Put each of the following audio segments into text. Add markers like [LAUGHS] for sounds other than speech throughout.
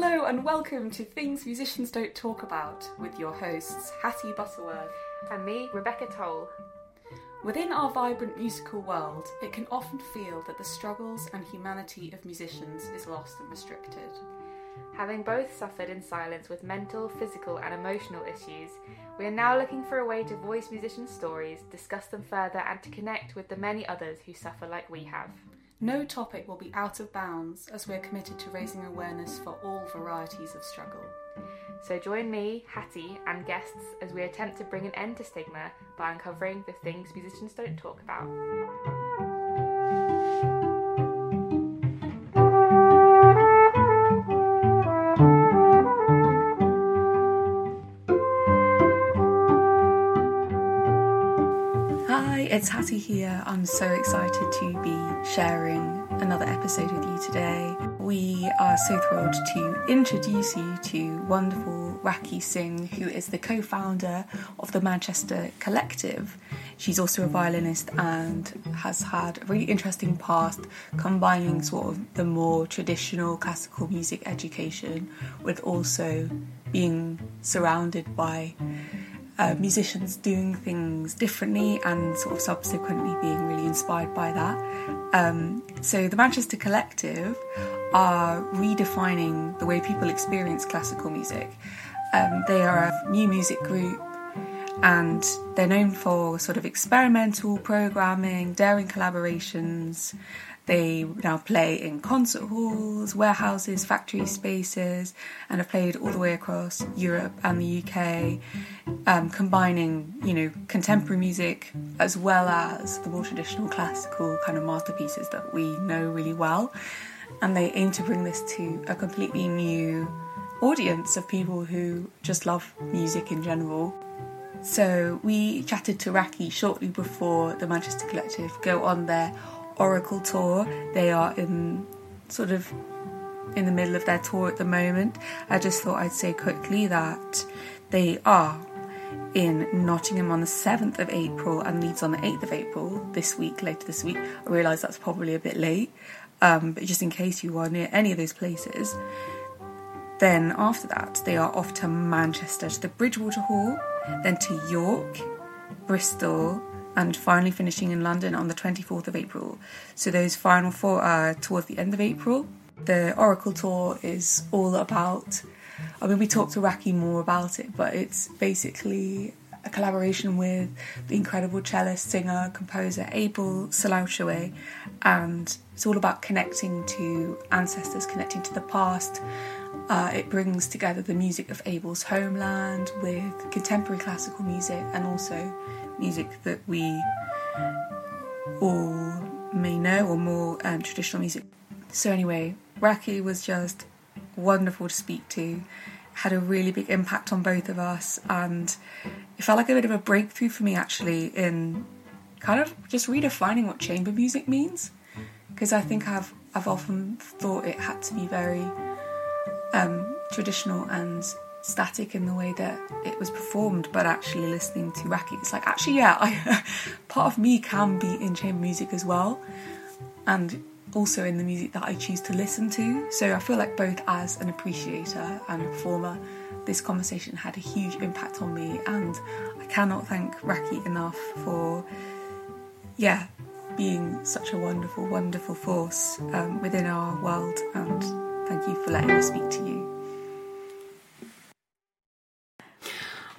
Hello and welcome to Things Musicians Don't Talk About with your hosts Hattie Butterworth. And me, Rebecca Toll. Within our vibrant musical world, it can often feel that the struggles and humanity of musicians is lost and restricted. Having both suffered in silence with mental, physical, and emotional issues, we are now looking for a way to voice musicians' stories, discuss them further, and to connect with the many others who suffer like we have. No topic will be out of bounds as we are committed to raising awareness for all varieties of struggle. So join me, Hattie, and guests as we attempt to bring an end to stigma by uncovering the things musicians don't talk about. It's Hattie here. I'm so excited to be sharing another episode with you today. We are so thrilled to introduce you to wonderful Rakhi Singh, who is the co founder of the Manchester Collective. She's also a violinist and has had a really interesting past combining sort of the more traditional classical music education with also being surrounded by uh, musicians doing things differently and sort of subsequently being really inspired by that. Um, so, the Manchester Collective are redefining the way people experience classical music. Um, they are a new music group and they're known for sort of experimental programming, daring collaborations, they now play in concert halls, warehouses, factory spaces, and have played all the way across Europe and the UK, um, combining, you know, contemporary music as well as the more traditional classical kind of masterpieces that we know really well. And they aim to bring this to a completely new audience of people who just love music in general. So we chatted to Rakhi shortly before the Manchester Collective go on their Oracle tour. They are in sort of in the middle of their tour at the moment. I just thought I'd say quickly that they are in Nottingham on the 7th of April and Leeds on the 8th of April this week, later this week. I realise that's probably a bit late, um, but just in case you are near any of those places. Then after that, they are off to Manchester to the Bridgewater Hall, then to York, Bristol, and finally finishing in London on the 24th of April. So those final four are towards the end of April. The Oracle tour is all about. I mean, we talked to Rakhi more about it, but it's basically a collaboration with the incredible cellist, singer, composer Abel Selaocoe, and it's all about connecting to ancestors, connecting to the past. Uh, it brings together the music of Abel's homeland with contemporary classical music and also music that we all may know or more um, traditional music. So, anyway, Rakhi was just wonderful to speak to, had a really big impact on both of us, and it felt like a bit of a breakthrough for me actually in kind of just redefining what chamber music means. Because I think I've I've often thought it had to be very um, traditional and static in the way that it was performed, but actually listening to Rakhi, it's like actually, yeah, I, [LAUGHS] part of me can be in chamber music as well, and also in the music that I choose to listen to. So I feel like both as an appreciator and a performer, this conversation had a huge impact on me, and I cannot thank Rakhi enough for, yeah, being such a wonderful, wonderful force um, within our world, and thank you for letting me speak to you.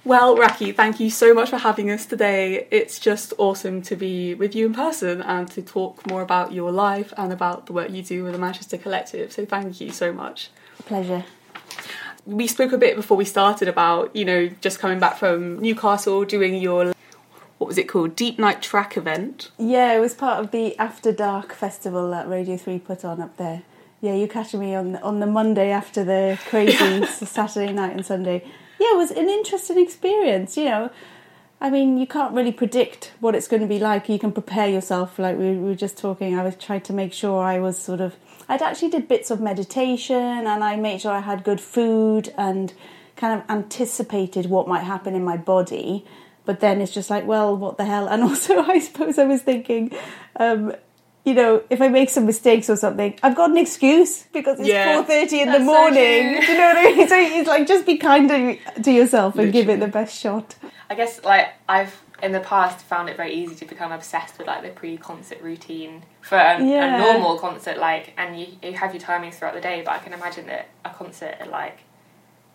Well, Rakhi, thank you so much for having us today. It's just awesome to be with you in person and to talk more about your life and about the work you do with the Manchester Collective. So, thank you so much. Pleasure. We spoke a bit before we started about, you know, just coming back from Newcastle, doing your, what was it called, Deep Night Track event. Yeah, it was part of the After Dark festival that Radio 3 put on up there. Yeah, you catching me on on the Monday after the crazy [LAUGHS] Saturday night and Sunday yeah, it was an interesting experience. You know, I mean, you can't really predict what it's going to be like. You can prepare yourself. Like we, were just talking, I was trying to make sure I was sort of. I'd actually did bits of meditation, and I made sure I had good food and kind of anticipated what might happen in my body. But then it's just like, well, what the hell? And [LAUGHS] also, I suppose I was thinking. Um, you know, if I make some mistakes or something, I've got an excuse because it's Yeah. four thirty in the That's so morning. true. [LAUGHS] Do you know what I mean? So it's like just be kind to, to yourself and give it the best shot. I guess like I've in the past found it very easy to become obsessed with like the pre-concert routine for a, Yeah. a normal concert, like, and you, you have your timings throughout the day. But I can imagine that a concert at like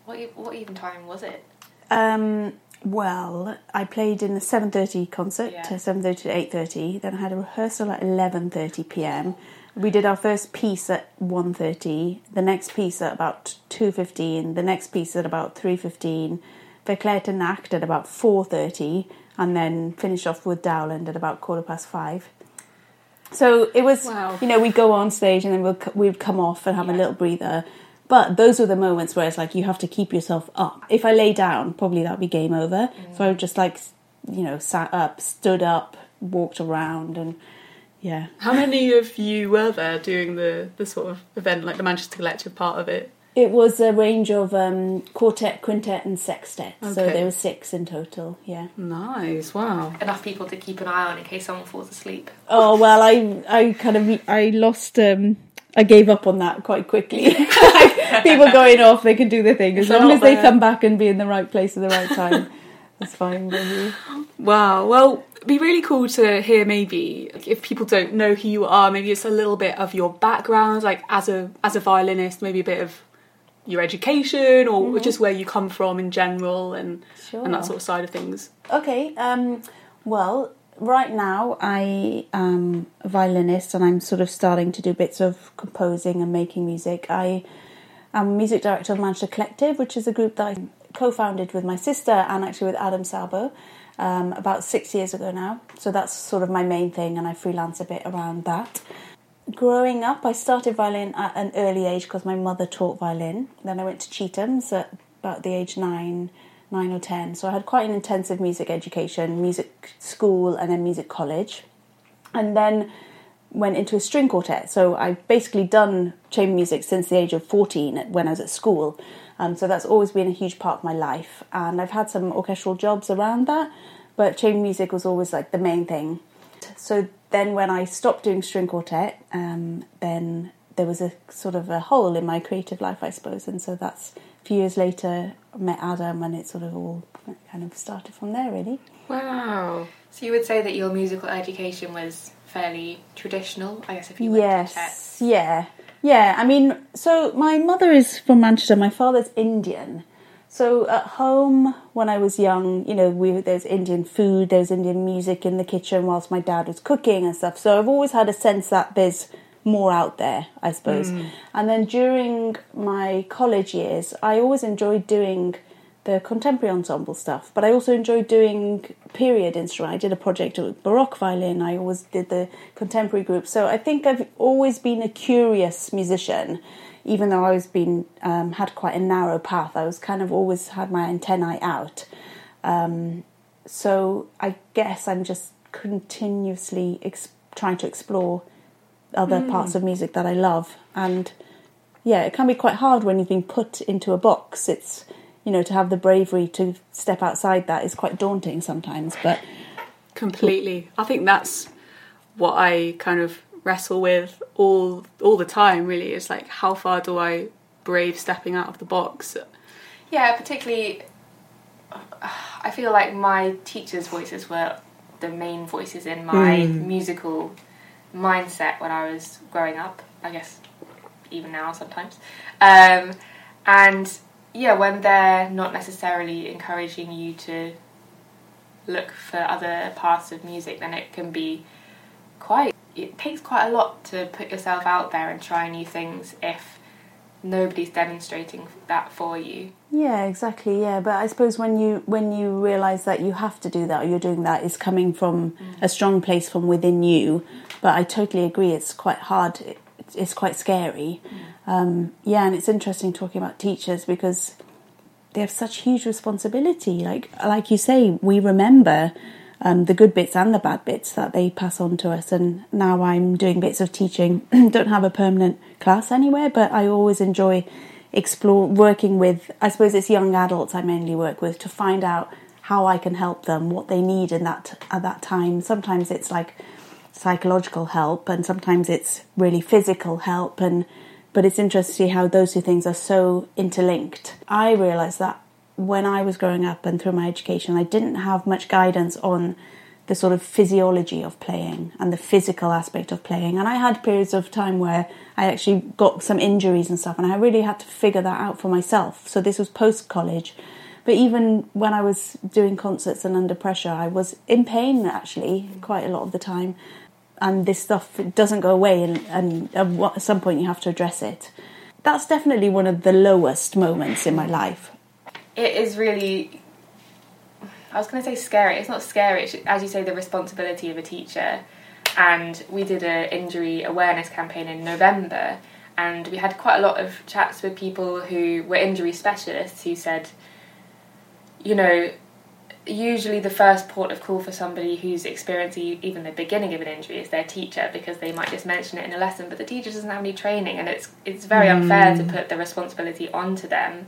what what even time was it? Um, well, I played in the seven thirty concert Yeah. to seven thirty to eight thirty. Then I had a rehearsal at eleven thirty p.m. We did our first piece at 1.30, the next piece at about two fifteen, the next piece at about three fifteen, Verklärte Nacht at about four thirty, and then finish off with Dowland at about quarter past five. So it was, Wow. you know, we'd go on stage and then we'd, we'd come off and have a little breather. But those were the moments where it's like you have to keep yourself up. If I lay down, probably that'd be game over. So I would just like, you know, sat up, stood up, walked around, and yeah. How many of you were there doing the, the sort of event, like the Manchester Collective part of it? It was a range of um, quartet, quintet, and sextet. So there were six in total. Yeah. Nice, wow. Enough people to keep an eye on in case someone falls asleep. Oh well, I I kind of I lost. Um, I gave up on that quite quickly. [LAUGHS] like, people going off, they can do their thing as they're long as they come back and be in the right place at the right time. [LAUGHS] That's fine with. Wow. Well, it'd be really cool to hear maybe if people don't know who you are, maybe it's a little bit of your background, like as a as a violinist, maybe a bit of your education or just where you come from in general and Sure. and that sort of side of things. Okay. Um, well, right now I am a violinist and I'm sort of starting to do bits of composing and making music. I am music director of Manchester Collective, which is a group that I co-founded with my sister and actually with Adam Szabo um, about six years ago now. So that's sort of my main thing, and I freelance a bit around that. Growing up, I started violin at an early age because my mother taught violin. Then I went to Chetham's at about the age nine, nine or ten. So I had quite an intensive music education, music school, and then music college. And then went into a string quartet. So I've basically done chamber music since the age of 14 when I was at school. Um, so that's always been a huge part of my life. And I've had some orchestral jobs around that, but chamber music was always like the main thing. So then when I stopped doing string quartet, um, then there was a sort of a hole in my creative life, I suppose. And so that's few years later, I met Adam and it sort of all kind of started from there, really. Wow. So you would say that your musical education was fairly traditional, I guess, if you went to Yes, yeah, yeah. I mean, so my mother is from Manchester. My father's Indian. So at home, when I was young, you know, we there's Indian food, there's Indian music in the kitchen whilst my dad was cooking and stuff. So I've always had a sense that there's more out there, I suppose. And then during my college years, I always enjoyed doing the contemporary ensemble stuff, but I also enjoyed doing period instrument. I did a project with Baroque violin. I always did the contemporary group. So I think I've always been a curious musician, even though I was been um, had quite a narrow path. I was kind of always had my antennae out. Um, so I guess I'm just continuously ex- trying to explore other hmm. parts of music that I love and yeah, it can be quite hard when you've been put into a box. It's you know to have the bravery to step outside that is quite daunting sometimes. But Completely. I think that's what I kind of wrestle with all all the time. Really, is like how far do I brave stepping out of the box? Yeah, particularly, [SIGHS] I feel like my teachers' voices were the main voices in my hmm. musical mindset when I was growing up. I guess even now sometimes. Um, and yeah, when they're not necessarily encouraging you to look for other parts of music, then it can be quite. It takes quite a lot to put yourself out there and try new things if nobody's demonstrating that for you. yeah, exactly. Yeah, but I suppose when you when you realise that you have to do that, or you're doing that, is coming from a strong place from within you. But I totally agree. It's quite hard. It, it's quite scary. Um, yeah, and it's interesting talking about teachers because they have such huge responsibility. Like like you say, we remember um, the good bits and the bad bits that they pass on to us. And now I'm doing bits of teaching. [CLEARS THROAT] Don't have a permanent class anywhere, but I always enjoy explore working with. I suppose it's young adults I mainly work with to find out how I can help them, what they need in that at that time. Sometimes it's like psychological help, and sometimes it's really physical help. And but it's interesting to see how those two things are so interlinked. I realised that when I was growing up and through my education, I didn't have much guidance on the sort of physiology of playing and the physical aspect of playing. And I had periods of time where I actually got some injuries and stuff, and I really had to figure that out for myself. So this was post college. But even when I was doing concerts and under pressure, I was in pain actually quite a lot of the time. And this stuff doesn't go away, and, and at some point you have to address it. That's definitely one of the lowest moments in my life. It is really I was going to say scary. It's not scary. It's, as you say, the responsibility of a teacher. And we did an injury awareness campaign in November, and we had quite a lot of chats with people who were injury specialists who said, you know, usually the first port of call for somebody who's experiencing even the beginning of an injury is their teacher because they might just mention it in a lesson, but the teacher doesn't have any training, and it's it's very mm. unfair to put the responsibility onto them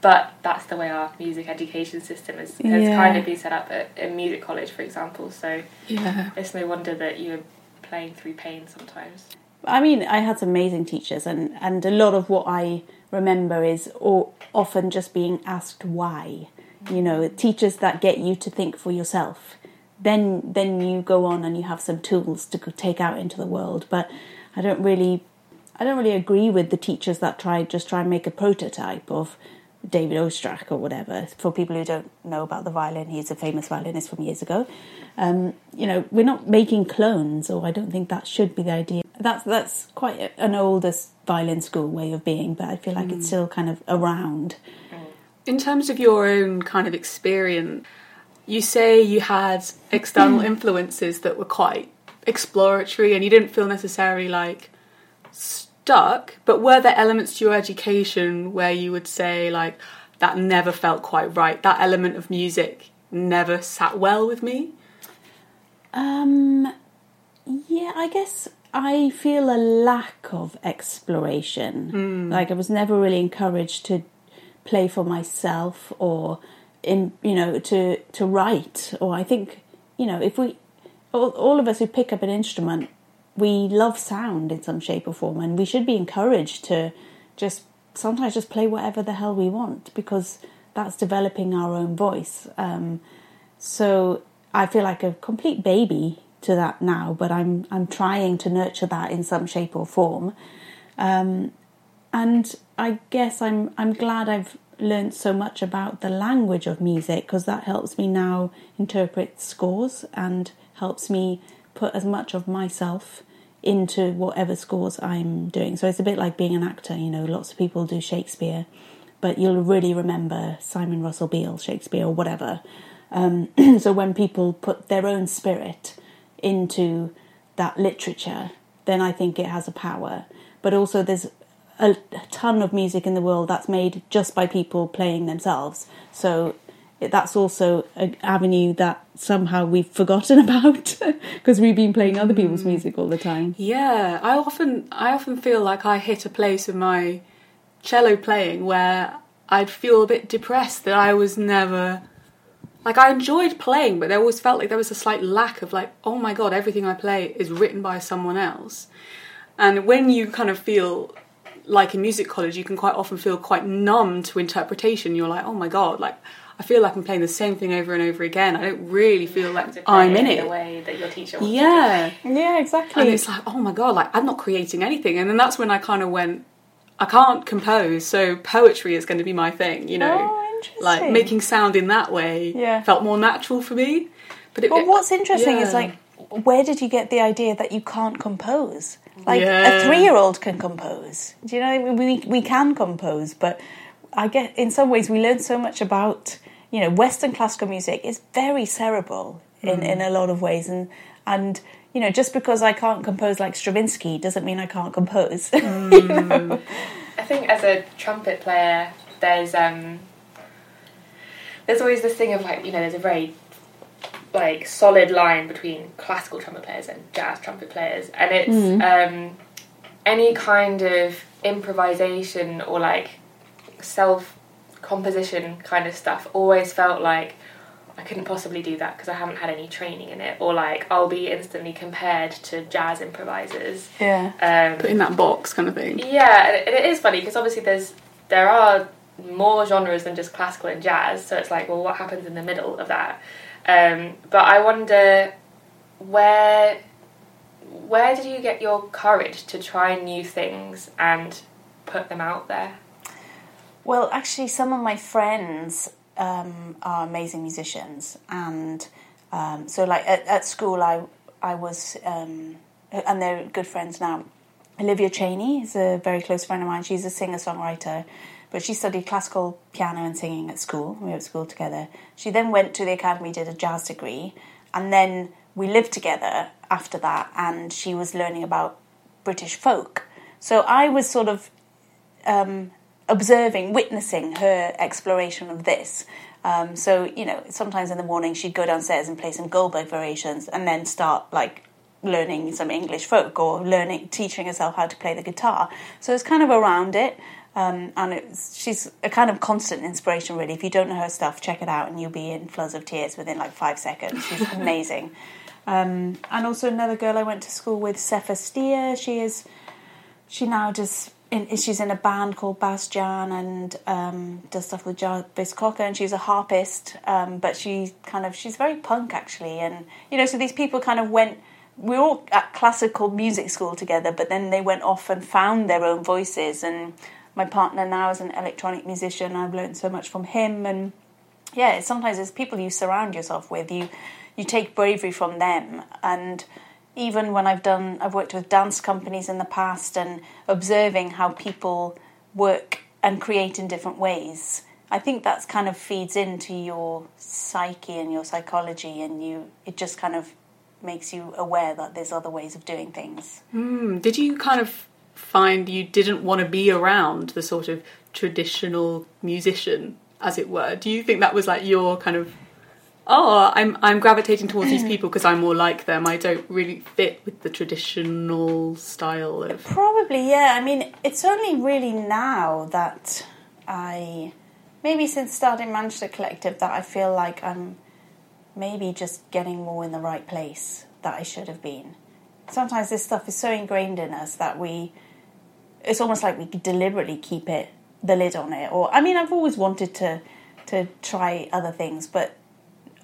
but that's the way our music education system is, has yeah. kind of been set up at, at music college, for example. So yeah. it's no wonder that you're playing through pain sometimes. I mean, I had some amazing teachers, and, and a lot of what I remember is often just being asked why. You know, teachers that get you to think for yourself. Then, then you go on and you have some tools to take out into the world. But I don't really, I don't really agree with the teachers that try just try and make a prototype of David Oistrakh or whatever. For people who don't know about the violin, he's a famous violinist from years ago. Um, you know, we're not making clones, or I don't think that should be the idea. That's that's quite an older violin school way of being, but I feel like mm. it's still kind of around. In terms of your own kind of experience, you say you had external influences that were quite exploratory, and you didn't feel necessarily like stuck, but were there elements to your education where you would say, like, that never felt quite right? That element of music never sat well with me? Um, yeah, I guess I feel a lack of exploration. Mm. Like, I was never really encouraged to play for myself or in you know to to write or i think you know if we all, all of us who pick up an instrument we love sound in some shape or form, and we should be encouraged to just sometimes just play whatever the hell we want because that's developing our own voice. Um, so I feel like a complete baby to that now, but I'm I'm trying to nurture that in some shape or form. Um, and I guess I'm I'm glad I've learned so much about the language of music because that helps me now interpret scores and helps me put as much of myself into whatever scores I'm doing. So it's a bit like being an actor, you know, lots of people do Shakespeare, but you'll really remember Simon Russell Beale Shakespeare or whatever. Um, [CLEARS THROAT] so when people put their own spirit into that literature, then I think it has a power. But also, there's a, ton of music in the world that's made just by people playing themselves. So that's also an avenue that somehow we've forgotten [LAUGHS] about because we've been playing other people's mm. music all the time. Yeah, I often I often feel like I hit a place in my cello playing where I'd feel a bit depressed that I was never like I enjoyed playing, but there always felt like there was a slight lack of like, oh my god, everything I play is written by someone else. And when you kind of feel like in music college, you can quite often feel quite numb to interpretation. You're like, oh my god, like I feel like I'm playing the same thing over and over again. I don't really feel like I'm in it. The way that your teacher yeah, yeah, exactly. And it's like, oh my god, like I'm not creating anything. And then that's when I kind of went, I can't compose, so poetry is going to be my thing. You know, oh, like making sound in that way yeah. felt more natural for me. But it, well, what's interesting yeah. is like, where did you get the idea that you can't compose? Like yeah. a three-year-old can compose. Do you know? I mean? We we can compose, but I get in some ways we learn so much about you know, Western classical music is very cerebral in, mm. in a lot of ways, and and you know, just because I can't compose like Stravinsky doesn't mean I can't compose. Mm. [LAUGHS] you know? I think as a trumpet player, there's um, there's always this thing of like you know, there's a very like solid line between classical trumpet players and jazz trumpet players, and it's mm. um, any kind of improvisation or like self composition kind of stuff always felt like I couldn't possibly do that because I haven't had any training in it, or like I'll be instantly compared to jazz improvisers. Yeah. Um, Put in that box kind of thing. yeah, and it, it is funny because obviously there's there are more genres than just classical and jazz, so it's like, well, what happens in the middle of that? Um, but I wonder where where did you get your courage to try new things and put them out there? Well, actually, some of my friends um, are amazing musicians, and um, so like at, at school, I I was, um, and they're good friends now. Olivia Chaney is a very close friend of mine. She's a singer songwriter, but she studied classical piano and singing at school. We were at school together. She then went to the academy, did a jazz degree, and then we lived together after that. And she was learning about British folk. So I was sort of um, observing, witnessing her exploration of this. Um, so you know, sometimes in the morning she'd go downstairs and play some Goldberg variations, and then start like learning some English folk or learning, teaching herself how to play the guitar. So it's kind of around it. Um, and it's, she's a kind of constant inspiration, really. If you don't know her stuff, check it out, and you'll be in floods of tears within like five seconds. She's [LAUGHS] amazing. Um, and also another girl I went to school with, Sepha Steer. She is she now does in, she's in a band called Bas Jan and um, does stuff with Jarvis Cocker and she's a harpist um, but she kind of she's very punk actually and you know so these people kind of went we were all at classical music school together but then they went off and found their own voices and my partner now is an electronic musician. I've learned so much from him. And yeah sometimes it's people you surround yourself with. You you take bravery from them. And even when I've done, I've worked with dance companies in the past and observing how people work and create in different ways. I think that's kind of feeds into your psyche and your psychology, and you it just kind of makes you aware that there's other ways of doing things. Mm, did you kind of find you didn't want to be around the sort of traditional musician, as it were? Do you think that was like your kind of oh, I'm I'm gravitating towards these people because I'm more like them. I don't really fit with the traditional style of. Probably, yeah. I mean, it's only really now that I, maybe since starting Manchester Collective, that I feel like I'm maybe just getting more in the right place that I should have been. Sometimes this stuff is so ingrained in us that we, it's almost like we deliberately keep it the lid on it. Or I mean, I've always wanted to to try other things, but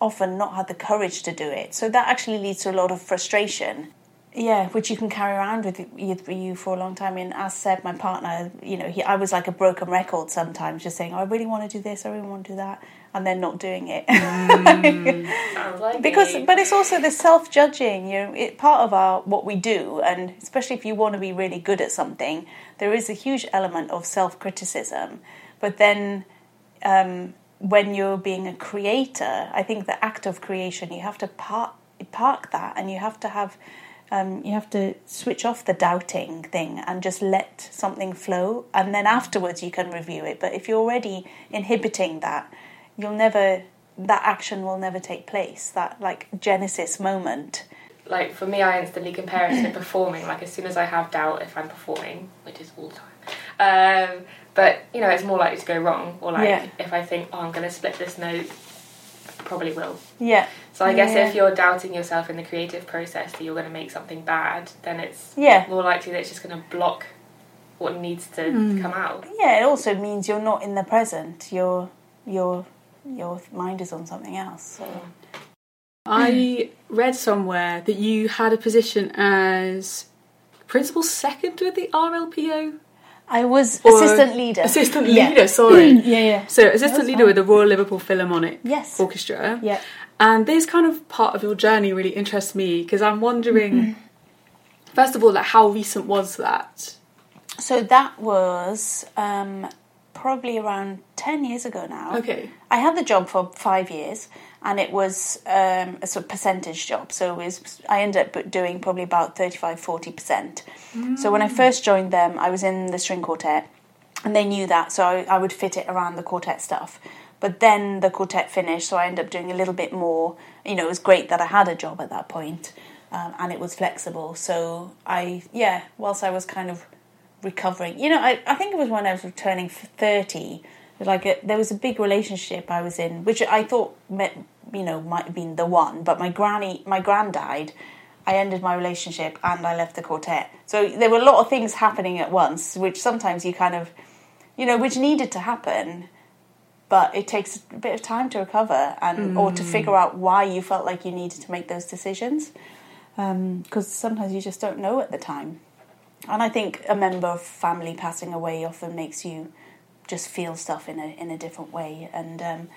often not had the courage to do it. So that actually leads to a lot of frustration. Yeah, which you can carry around with you for a long time. And as said, my partner, you know, he, I was like a broken record sometimes, just saying, oh, "I really want to do this, I really want to do that," and then not doing it. [LAUGHS] Sounds like because, me. but it's also the self-judging. You know, it, part of our what we do, and especially if you want to be really good at something, there is a huge element of self-criticism. But then, um, when you're being a creator, I think the act of creation, you have to park, park that and you have to have, um, you have to switch off the doubting thing and just let something flow. And then afterwards you can review it. But if you're already inhibiting that, you'll never, that action will never take place. That like Genesis moment. like for me, I instantly compare it to [LAUGHS] performing. Like as soon as I have doubt if I'm performing, which is all the time, um, but you know, it's more likely to go wrong. Or like Yeah. if I think, oh, I'm going to split this note, probably will. Yeah. So I guess Yeah. if you're doubting yourself in the creative process that you're going to make something bad, then it's Yeah. more likely that it's just going to block what needs to come out. Yeah, it also means you're not in the present. Your your your mind is on something else. So. I read somewhere that you had a position as principal second with the RLPO. I was Or assistant leader. Assistant Yeah. leader, sorry. [CLEARS THROAT] yeah, yeah. So assistant leader fine. with the Royal Liverpool Philharmonic Yes. Orchestra. Yeah. And this kind of part of your journey really interests me because I'm wondering, Mm-hmm. first of all, like how recent was that? So that was um, probably around 10 years ago now. Okay. I had the job for five years and it was um, a sort of percentage job. So it was, I ended up doing probably about 35 40%. So when I first joined them, I was in the string quartet and they knew that. So I, I would fit it around the quartet stuff. But then the quartet finished, so I ended up doing a little bit more. You know, it was great that I had a job at that point, um, and it was flexible. So I, yeah, whilst I was kind of recovering. You know, I, I think it was when I was turning 30, like a, there was a big relationship I was in, which I thought met, you know, might have been the one. But my granny, my gran died. I ended my relationship and I left the quartet. So there were a lot of things happening at once, which sometimes you kind of, you know, which needed to happen, but it takes a bit of time to recover and or to mm. figure out why you felt like you needed to make those decisions. Um, because sometimes you just don't know at the time. And I think a member of family passing away often makes you just feel stuff in a in a different way. And um,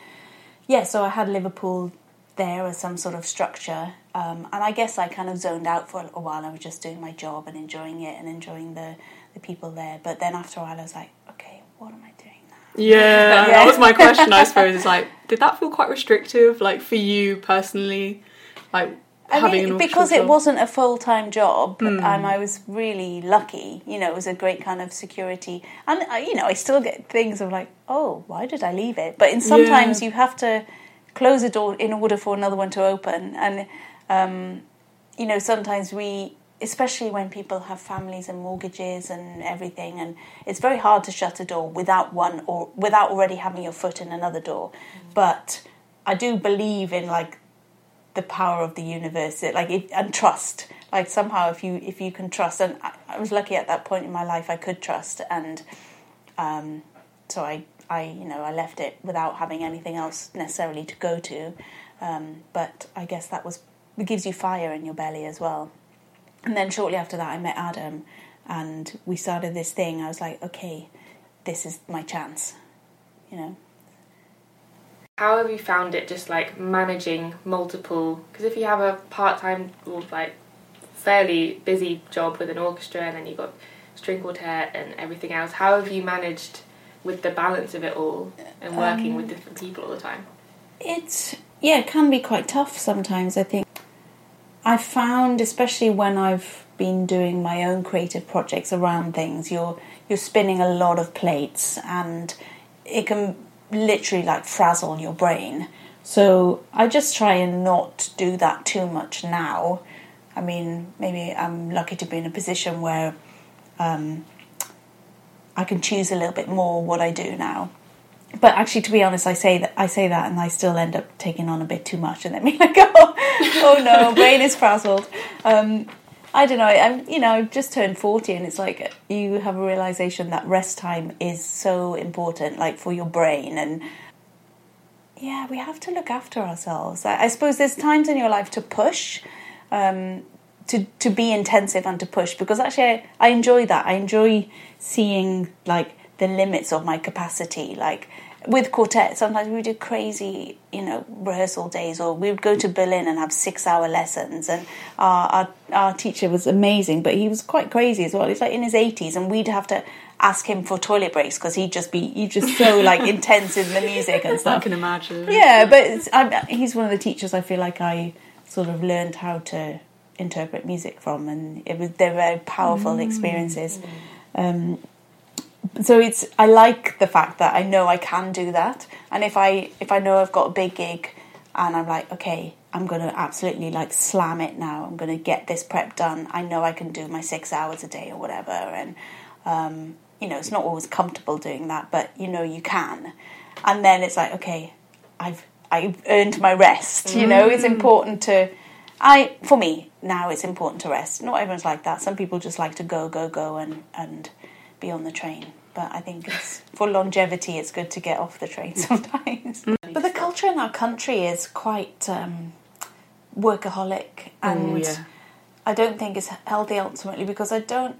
yeah, so I had Liverpool there as some sort of structure, um, and I guess I kind of zoned out for a while. I was just doing my job and enjoying it and enjoying the the people there. But then after a while, I was like, okay, what am I doing now? Yeah, Yeah. [LAUGHS] that was my question. I suppose is like, did that feel quite restrictive, like for you personally, like I mean, because it job? wasn't a full time job, Hmm. um, I was really lucky. You know, it was a great kind of security, and uh, you know, I still get things of like, oh, why did I leave it? But in sometimes Yeah. you have to close a door in order for another one to open, and um, you know, sometimes we. Especially when people have families and mortgages and everything, and it's very hard to shut a door without one or without already having your foot in another door. But I do believe in like the power of the universe it, like it, and trust. Like somehow if you if you can trust and I, I was lucky at that point in my life I could trust and um, so I I you know I left it without having anything else necessarily to go to. Um, but I guess that was it gives you fire in your belly as well. And then shortly after that I met Adam and we started this thing. I was like okay this is my chance you know How have you found it just like managing multiple? Because if you have a part time or like fairly busy job with an orchestra and then you've got string quartet and everything else, how have you managed with the balance of it all and working with um, different people all the time? It's yeah, it can be quite tough sometimes. I think I found, especially when I've been doing my own creative projects around things, you're you're spinning a lot of plates, and it can literally like frazzle your brain. So I just try and not do that too much now. I mean, maybe I'm lucky to be in a position where um, I can choose a little bit more what I do now but actually, to be honest, I say that I say that, and I still end up taking on a bit too much, and then being [LAUGHS] like, "Oh, oh no, brain is frazzled." Um, I don't know. I'm, you know, I've just turned forty, and it's like you have a realization that rest time is so important, like for your brain, and yeah, we have to look after ourselves. I, I suppose there's times in your life to push, um, to to be intensive and to push, because actually, I, I enjoy that. I enjoy seeing like the limits of my capacity, like with quartet, sometimes we would do crazy, you know, rehearsal days, or we would go to Berlin and have six-hour lessons. And our, our our teacher was amazing, but he was quite crazy as well. He's like in his eighties, and we'd have to ask him for toilet breaks because he'd just be he'd just so [LAUGHS] like intense in the music and I stuff. can imagine. Yeah, but it's, i he's one of the teachers I feel like I sort of learned how to interpret music from, and it was they're very powerful experiences. Um, so it's I like the fact that I know I can do that, and if I if I know I've got a big gig, and I'm like, okay, I'm gonna absolutely like slam it now. I'm gonna get this prep done. I know I can do my six hours a day or whatever, and um, you know it's not always comfortable doing that, but you know you can. And then it's like, okay, I've I've earned my rest. You know, it's important to. I for me now it's important to rest. Not everyone's like that. Some people just like to go, go, go, and and be on the train. But I think it's for longevity, it's good to get off the train [LAUGHS] sometimes. But the culture in our country is quite um, workaholic, and Oh, yeah. I don't think it's healthy ultimately because I don't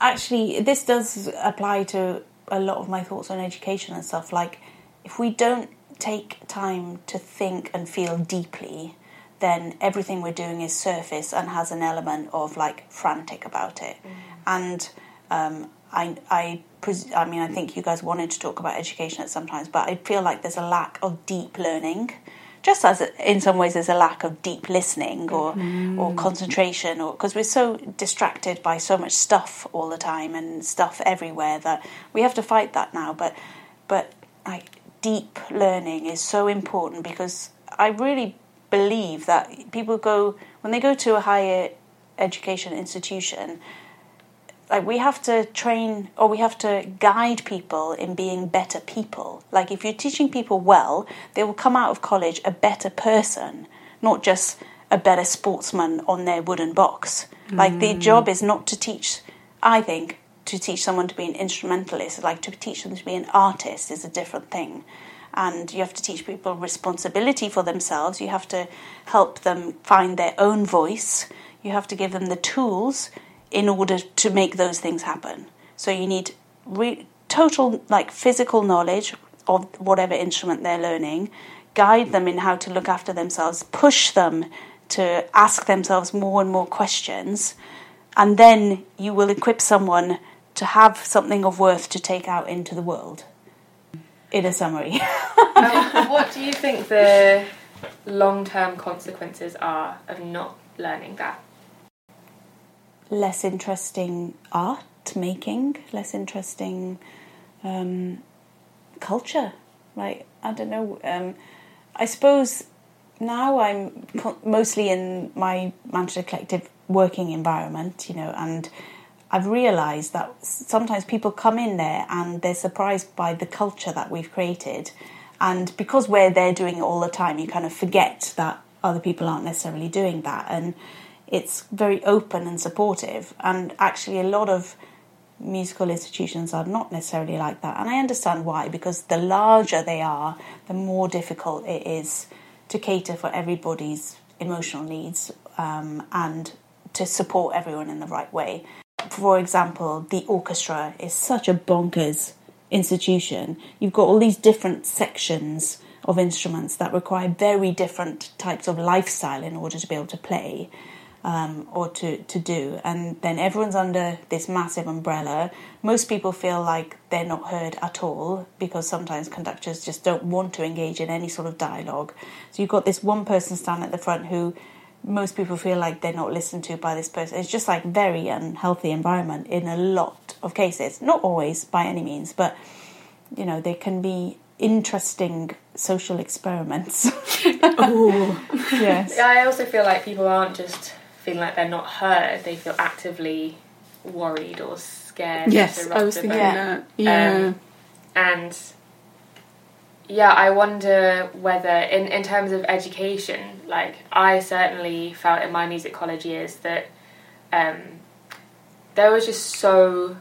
actually. This does apply to a lot of my thoughts on education and stuff. Like, if we don't take time to think and feel deeply, then everything we're doing is surface and has an element of like frantic about it. And um, I, I, pres- I mean, I think you guys wanted to talk about education at some times, but I feel like there's a lack of deep learning. Just as in some ways there's a lack of deep listening or or mm. concentration, or because we're so distracted by so much stuff all the time and stuff everywhere that we have to fight that now. But but like deep learning is so important because I really believe that people go when they go to a higher education institution like we have to train or we have to guide people in being better people. Like if you're teaching people well, they will come out of college a better person, not just a better sportsman on their wooden box. Like the mm. job is not to teach, I think, to teach someone to be an instrumentalist, like to teach them to be an artist is a different thing. And you have to teach people responsibility for themselves. You have to help them find their own voice. You have to give them the tools in order to make those things happen. So you need re- total like physical knowledge of whatever instrument they're learning, guide them in how to look after themselves, push them to ask themselves more and more questions, and then you will equip someone to have something of worth to take out into the world. In a summary. [LAUGHS] Um, what do you think the long term consequences are of not learning that? Less interesting art making, less interesting um, culture. Like I don't know. Um, I suppose now I'm mostly in my Manchester Collective working environment, you know, and I've realised that sometimes people come in there and they're surprised by the culture that we've created, and because we're there doing it all the time, you kind of forget that other people aren't necessarily doing that, and it's very open and supportive. And actually, a lot of musical institutions are not necessarily like that, and I understand why. Because the larger they are, the more difficult it is to cater for everybody's emotional needs um, and to support everyone in the right way. For example, the orchestra is such a bonkers institution. You've got all these different sections of instruments that require very different types of lifestyle in order to be able to play um, or to, to do. And then everyone's under this massive umbrella. Most people feel like they're not heard at all because sometimes conductors just don't want to engage in any sort of dialogue. So you've got this one person standing at the front who most people feel like they're not listened to by this person. It's just like very unhealthy environment in a lot of cases. Not always by any means, but you know, they can be interesting social experiments. [LAUGHS] Oh, yes. Yeah, I also feel like people aren't just feeling like they're not heard, they feel actively worried or scared. yes, I was thinking that. Yeah. Um, and yeah, I wonder whether, in, in terms of education, like I certainly felt in my music college years that um, there was just so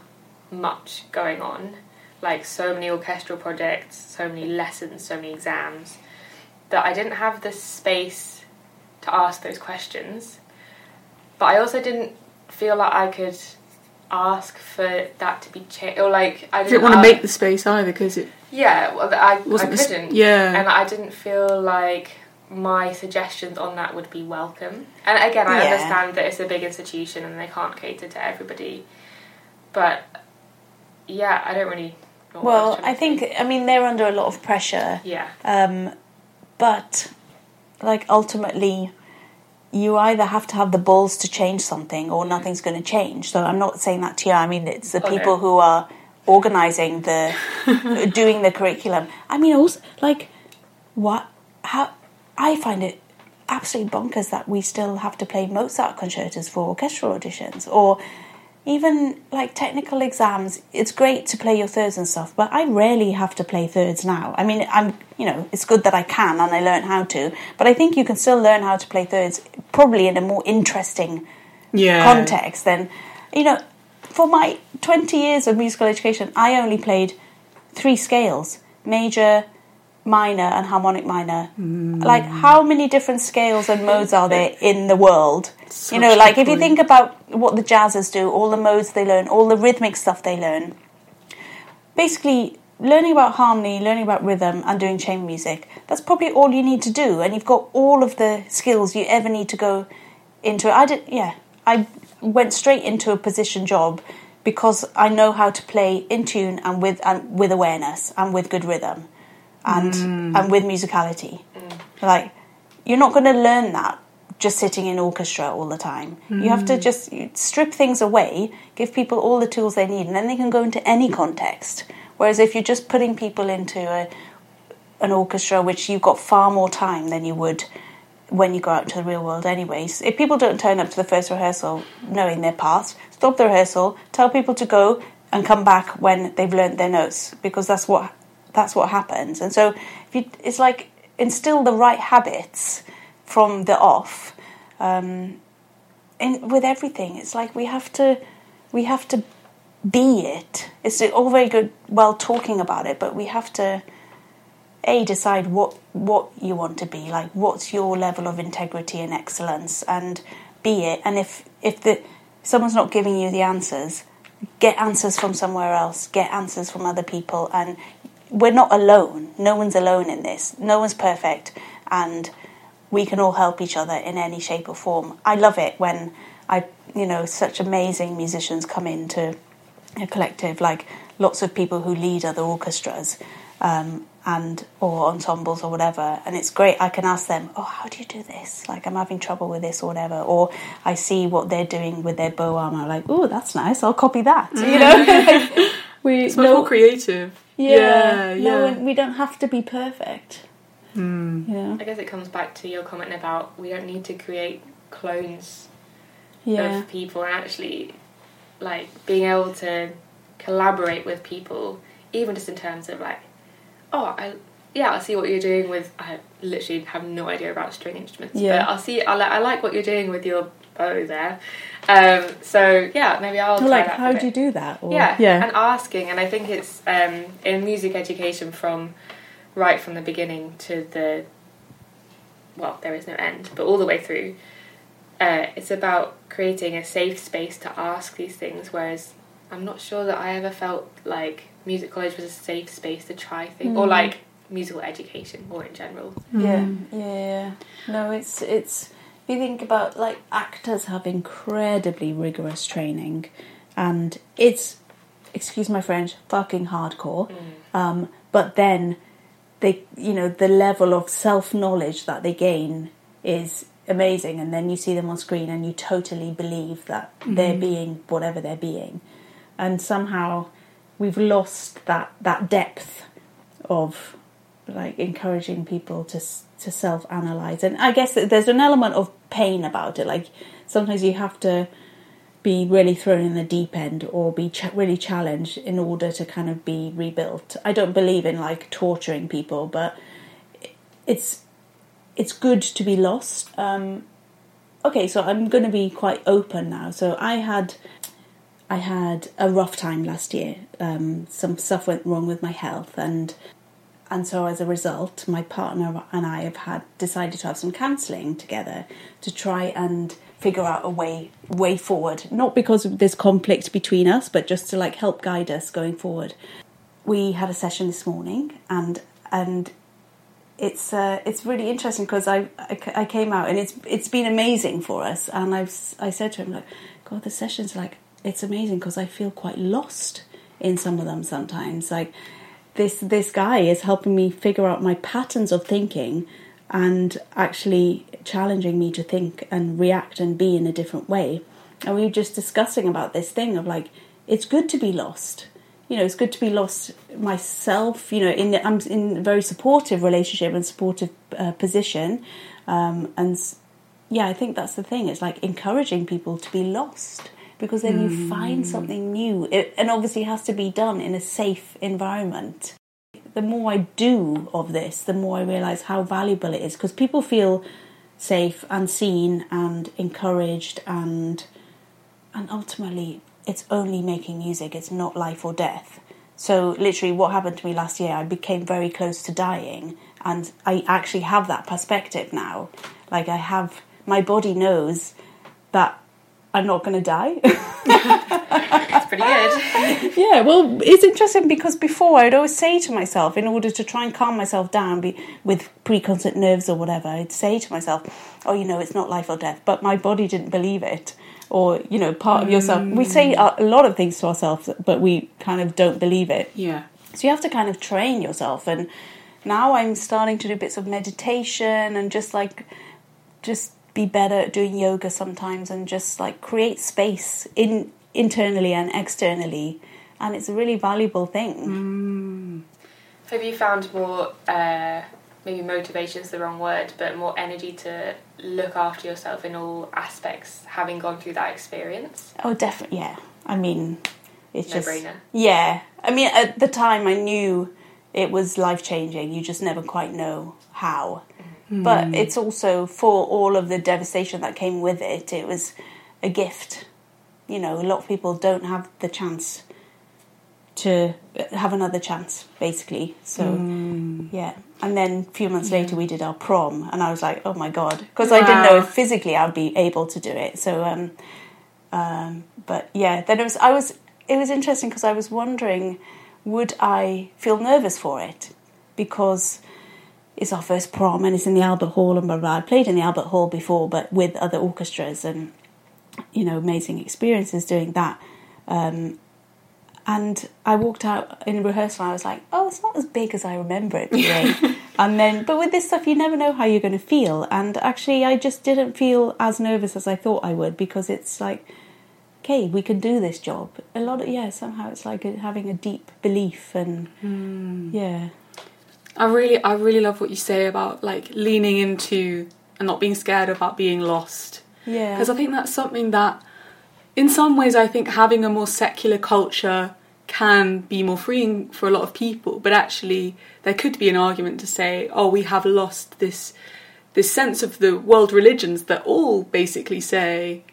much going on, like so many orchestral projects, so many lessons, so many exams, that I didn't have the space to ask those questions. But I also didn't feel like I could ask for that to be changed, or like I I didn't, didn't want to make the space either because it yeah, well, I, I wasn't. the s- couldn't. yeah. And I didn't feel like my suggestions on that would be welcome. And again, I Yeah. understand that it's a big institution and they can't cater to everybody. But yeah, I don't really know Well, trying I to think. I mean, they're under a lot of pressure. Yeah. Um, but, like, ultimately, you either have to have the balls to change something or nothing's going to change. So I'm not saying that to you. I mean, it's the Okay. people who are organising the, [LAUGHS] doing the curriculum. I mean, also, like, what, how, I find it absolutely bonkers that we still have to play Mozart concertos for orchestral auditions or even like technical exams it's great to play your thirds and stuff but i rarely have to play thirds now. I mean i'm you know it's good that i can and i learn how to but i think you can still learn how to play thirds probably in a more interesting yeah. context than you know for my 20 years of musical education i only played three scales major minor and harmonic minor. Mm. Like how many different scales and modes are there in the world you know Such like if you think about what the jazzers do all the modes they learn all the rhythmic stuff they learn basically learning about harmony learning about rhythm and doing chamber music that's probably all you need to do and you've got all of the skills you ever need to go into it. I did yeah i went straight into a position job because i know how to play in tune and with and with awareness and with good rhythm and mm. and with musicality. Mm. Like you're not going to learn that just sitting in orchestra all the time. You have to hmm. just strip things away, give people all the tools they need, and then they can go into any context. Whereas if you're just putting people into a, an orchestra, which you've got far more time than you would when you go out to the real world anyways. If people don't turn up to the first rehearsal knowing their parts, stop the rehearsal, tell people to go and come back when they've learnt their notes because that's what that's what happens. And so if you, it's like instill the right habits from the off. Um, in, with everything, it's like we have to we have to be it. It's all very good, well talking about it, but we have to a decide what what you want to be like what's your level of integrity and excellence and be it and if if the someone's not giving you the answers get answers from somewhere else get answers from other people and we're not alone no one's alone in this no one's perfect and we can all help each other in any shape or form. I love it when i you know such amazing musicians come into a collective like lots of people who lead other orchestras um, and or ensembles or whatever and it's great. I can ask them oh how do you do this? Like i'm having trouble with this or whatever or i see what they're doing with their bow arm i'm like oh that's nice i'll copy that you know? [LAUGHS] We it's much no, more creative. Yeah, yeah, yeah. We don't have to be perfect mm. yeah i guess it comes back to your comment about we don't need to create clones yeah. of people and actually like being able to collaborate with people even just in terms of like oh, I yeah, I see what you're doing with. I literally have no idea about string instruments, yeah. but I'll see. I, li- I like what you're doing with your bow there. Um, so yeah, maybe I'll try like. How do you do that? Or, yeah, yeah, and asking, and I think it's um, in music education from right from the beginning to the well, there is no end, but all the way through. Uh, it's about creating a safe space to ask these things. Whereas I'm not sure that I ever felt like music college was a safe space to try things, mm. or like musical education, more in general. Mm. Yeah, yeah, yeah. No, it's it's. If you think about like actors have incredibly rigorous training, and it's excuse my French, fucking hardcore. Mm. Um, but then they, you know, the level of self knowledge that they gain is amazing, and then you see them on screen and you totally believe that mm. they're being whatever they're being, and somehow we've lost that that depth of like encouraging people to to self analyze and i guess there's an element of pain about it. Like sometimes you have to be really thrown in the deep end or be ch- really challenged in order to kind of be rebuilt. I don't believe in like torturing people but it's it's good to be lost. Um okay so i'm going to be quite open now. So i had I had a rough time last year. Um, some stuff went wrong with my health, and and so as a result, my partner and I have had decided to have some counselling together to try and figure out a way way forward. Not because there's conflict between us, but just to like help guide us going forward. We had a session this morning, and and it's uh, it's really interesting because I, I, I came out and it's it's been amazing for us. And I've I said to him like, God, the session's like it's amazing because I feel quite lost in some of them sometimes. Like this this guy is helping me figure out my patterns of thinking and actually challenging me to think and react and be in a different way. And we were just discussing about this thing of like it's good to be lost. You know, it's good to be lost myself. You know, in the, I'm in a very supportive relationship and supportive uh, position, um, and yeah, I think that's the thing. It's like encouraging people to be lost because then mm. you find hmm. something new. It, and obviously, it has to be done in a safe environment. The more I do of this, the more I realize how valuable it is because people feel safe and seen and encouraged and and ultimately it's only making music. It's not life or death. So literally what happened to me last year i became very close to dying. And i actually have that perspective now. Like i have my body knows that I'm not going to die. [LAUGHS] That's pretty good. yeah, well, it's interesting because before I'd always say to myself, in order to try and calm myself down be, with preconcert nerves or whatever, I'd say to myself, oh, you know, it's not life or death. But my body didn't believe it. Or, you know, part of yourself. We say mm. a lot of things to ourselves, but we kind of don't believe it. Yeah. So you have to kind of train yourself. And now I'm starting to do bits of meditation and just like, just be better at doing yoga sometimes and just like create space in internally and externally and it's a really valuable thing mm. have you found more uh, maybe motivation is the wrong word, but more energy to look after yourself in all aspects, having gone through that experience. Oh, definitely. Yeah. I mean, it's just No-brainer. yeah. I mean, at the time, I knew it was life changing. You just never quite know how. But it's also for all of the devastation that came with it. It was a gift. You know, a lot of people don't have the chance to have another chance, basically. So yeah. And then a few months later, we did our prom, and I was like, oh my god, because I didn't know if physically I'd be able to do it. So um, um, but yeah, then it was I was it was interesting because I was wondering would I feel nervous for it because it's our first prom and it's in the Albert Hall and blah blah. I played in the Albert Hall before, but with other orchestras and you know amazing experiences doing that. Um, and I walked out in rehearsal I was like, oh, it's not as big as I remember it being. [LAUGHS] and then, but with this stuff, you never know how you're going to feel. And actually, I just didn't feel as nervous as I thought I would because it's like, okay, we can do this job. A lot of, yeah, somehow it's like having a deep belief and, yeah. I really, I really love what you say about like leaning into and not being scared about being lost. Yeah. Because I think that's something that, in some ways, I think having a more secular culture can be more freeing for a lot of people. But actually, there could be an argument to say, oh, we have lost this this sense of the world religions that all basically say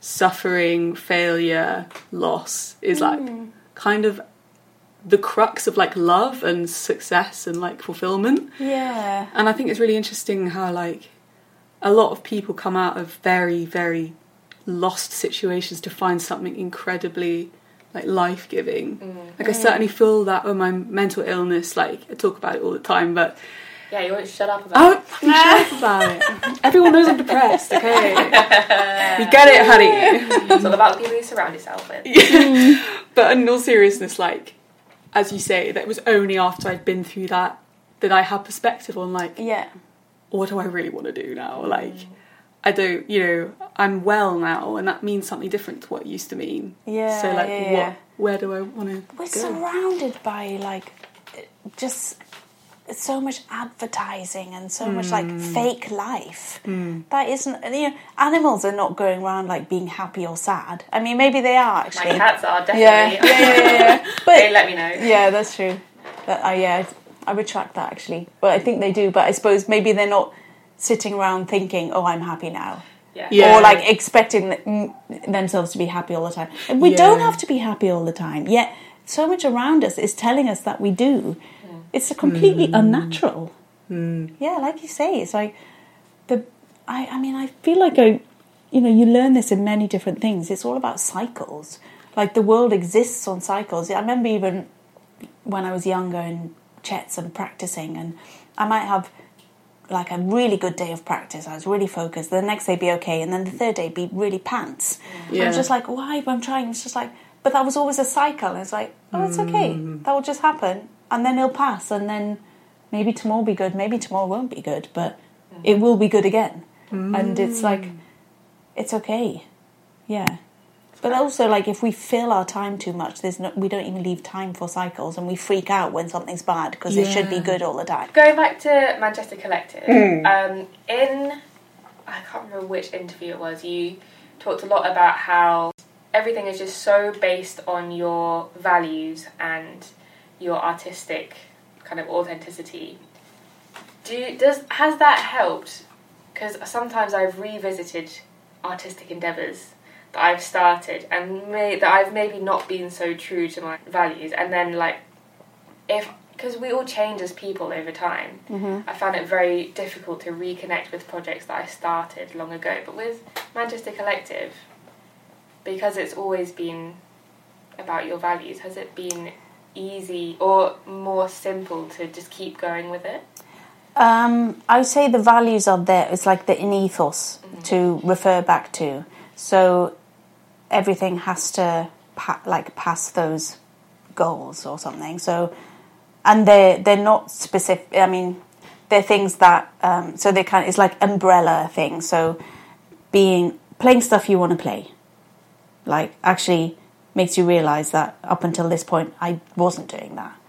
suffering, failure, loss is like mm. kind of the crux of like love and success and like fulfillment. Yeah. And I think it's really interesting how like a lot of people come out of very very lost situations to find something incredibly like life giving. Mm, like I certainly feel that with my mental illness. Like I talk about it all the time, but Yeah, you won't shut up about oh, I'm shut up about it. [LAUGHS] Everyone knows I'm depressed. Okay, [LAUGHS] you get it, honey. it. It's all about the people you surround yourself with. [LAUGHS] but in all seriousness, like as you say, that was only after I'd been through that that I had perspective on like Yeah. what do I really want to do now? Mm. Like, I don't, you know, I'm well now, and that means something different to what it used to mean. Yeah, So, like, yeah, what? yeah. Where do I want to We're go? surrounded by like just so much advertising and so much like fake life. That isn't you know animals are not going around like being happy or sad. I mean maybe they are My actually. cats are yeah, definitely. yeah, yeah, yeah, yeah. [LAUGHS] they But let me know. yeah, that's true. But uh, yeah, I retract that actually. But I think they do. But I suppose maybe they're not sitting around thinking, "Oh, I'm happy now." Yeah. Yeah. or like expecting mm, themselves to be happy all the time. And we Yeah. don't have to be happy all the time. Yet so much around us is telling us that we do. It's completely Hmm. unnatural. Yeah, like you say, it's like the. I, I mean, I feel like I, you know, you learn this in many different things. It's all about cycles. Like the world exists on cycles. I remember even when I was younger in chets and practicing, and I might have like a really good day of practice. I was really focused. The next day be okay, and then the third day be really pants. Yeah. I'm just like, why? But I'm trying. It's just like, but that was always a cycle. It's like, oh, it's okay. That will just happen, and then it'll pass, and then maybe tomorrow will be good. Maybe tomorrow won't be good, but it will be good again. And it's like, it's okay. Yeah. But also, like, if we fill our time too much, there's no, we don't even leave time for cycles, and we freak out when something's bad because it should be good all the time. Going back to Manchester Collective, Hmm. um, in I can't remember which interview it was. You talked a lot about how everything is just so based on your values and your artistic kind of authenticity. Do does has that helped? Because sometimes I've revisited artistic endeavours that I've started and may, that I've maybe not been so true to my values, and then like if because we all change as people over time, mm-hmm. I found it very difficult to reconnect with projects that I started long ago. But with Manchester Collective, because it's always been about your values, has it been easy or more simple to just keep going with it? Um, I would say the values are there. It's like the in ethos to refer back to. So everything has to pa- like pass those goals or something. So and they they're not specific. I mean, they're things that um, so they kind of it's like umbrella things. So being playing stuff you want to play, like actually makes you realize that up until this point I wasn't doing that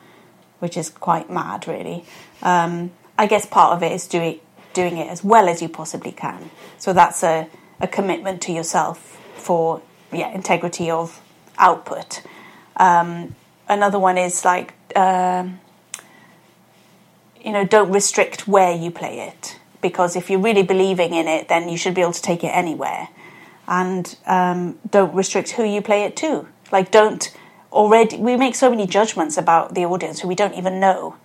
which is quite mad, really. Um, I guess part of it is doing doing it as well as you possibly can. So that's a, a commitment to yourself for yeah integrity of output. Um, another one is like um you know don't restrict where you play it because if you're really believing in it, then you should be able to take it anywhere. And um, don't restrict who you play it to. Like don't already we make so many judgments about the audience who we don't even know.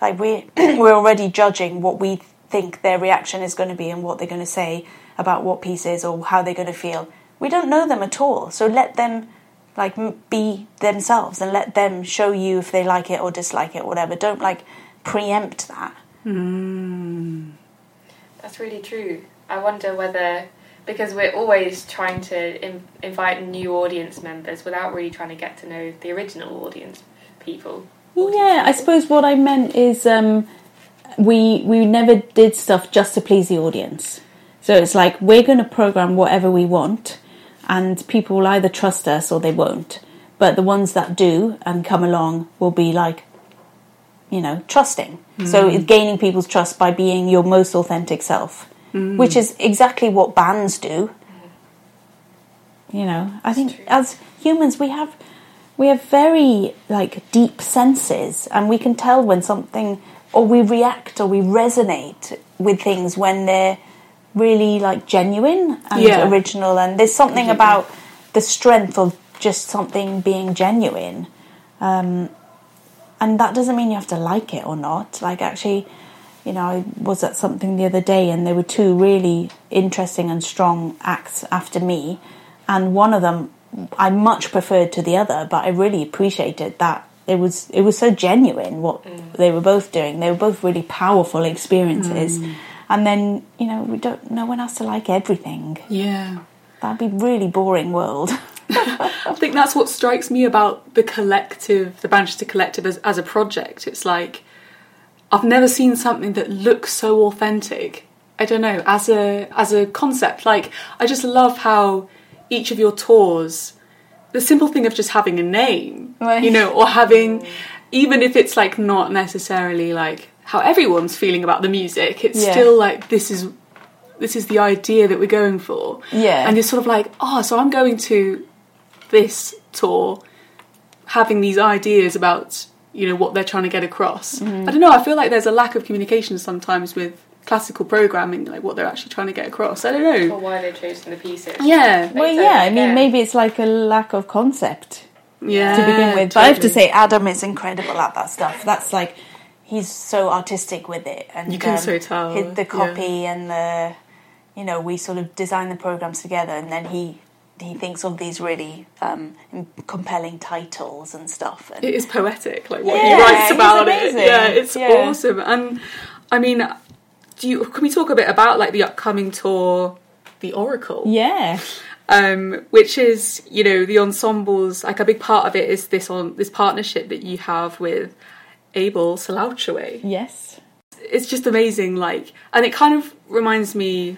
Like we [CLEARS THROAT] we're already judging what we think their reaction is going to be and what they're going to say about what piece is or how they're going to feel. We don't know them at all, so let them like be themselves and let them show you if they like it or dislike it or whatever. Don't like preempt that. That's really true. I wonder whether because we're always trying to in, invite new audience members without really trying to get to know the original audience people. audience Yeah, I suppose what I meant is um, we we never did stuff just to please the audience. So it's like we're going to program whatever we want, and people will either trust us or they won't. But the ones that do and come along will be like, you know, trusting. So it's gaining people's trust by being your most authentic self, which is exactly what bands do. You know, I think as humans we have we have very like deep senses and we can tell when something or we react or we resonate with things when they're really like genuine and Yeah. original. And there's something about the strength of just something being genuine um, and that doesn't mean you have to like it or not. Like actually you know i was at something the other day and there were two really interesting and strong acts after me. And one of them i much preferred to the other but i really appreciated that it was it was so genuine what mm. they were both doing. They were both really powerful experiences. Mm. And then you know we don't no one has to like everything. Yeah. that'd be a really boring world. [LAUGHS] I think that's what strikes me about the collective, the Manchester Collective as, as a project. It's like I've never seen something that looks so authentic. I don't know, as a as a concept. Like I just love how each of your tours, the simple thing of just having a name, you know, or having even if it's like not necessarily like how everyone's feeling about the music, it's Yeah. still like this is this is the idea that we're going for. Yeah. And you're sort of like, oh, so I'm going to this tour having these ideas about, you know, what they're trying to get across. Mm-hmm. I don't know, I feel like there's a lack of communication sometimes with classical programming, like what they're actually trying to get across. I don't know. Or why they're choosing the pieces. Yeah. Makes well yeah i mean maybe it's like a lack of concept Yeah. to begin with. But I have to say, Adam is incredible at that stuff. That's like he's so artistic with it, and um, You can so tell, his- the yeah. copy and the you know we sort of design the programs together, and then he he thinks of these really um, compelling titles and stuff. And it is poetic, like what Yeah, he writes about it. Yeah, it's Yeah. awesome. And I mean, do you can we talk a bit about like the upcoming tour, the Oracle? yeah, um, which is you know the ensembles like a big part of it is this on this partnership that you have with Abel Selaocoe. yes, It's just amazing, like, and it kind of reminds me,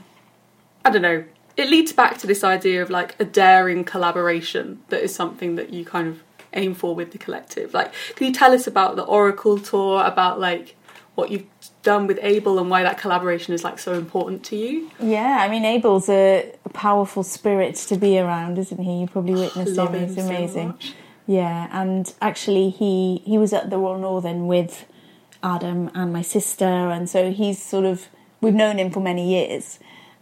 I don't know, it leads back to this idea of like a daring collaboration that is something that you kind of aim for with the collective. Like, can you tell us about the Oracle tour, about like what you've done with Abel and why that collaboration is like so important to you? yeah. I mean, Abel's a powerful spirit to be around, isn't he? You probably oh, witnessed Love him. He's so amazing. much. Yeah, and actually, he he was at the Royal Northern with Adam and my sister, and so he's sort of we've known him for many years,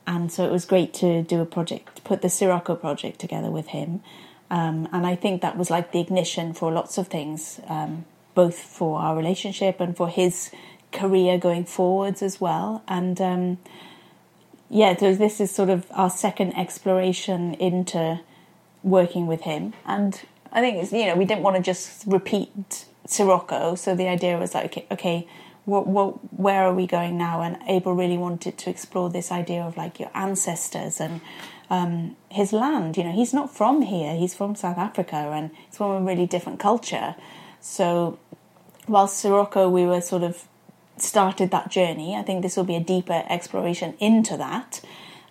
and so it was great to do a project, put the Sirocco project together with him, um, and I think that was like the ignition for lots of things, um, both for our relationship and for his career going forwards as well, and. Um, yeah, so this is sort of our second exploration into working with him. And I think it's, you know, we didn't want to just repeat Sirocco. So the idea was like, okay, okay what, what, where are we going now? And Abel really wanted to explore this idea of like your ancestors and um, his land. You know, he's not from here, he's from South Africa and he's from a really different culture. So whilst Sirocco, we were sort of started that journey. I think this will be a deeper exploration into that.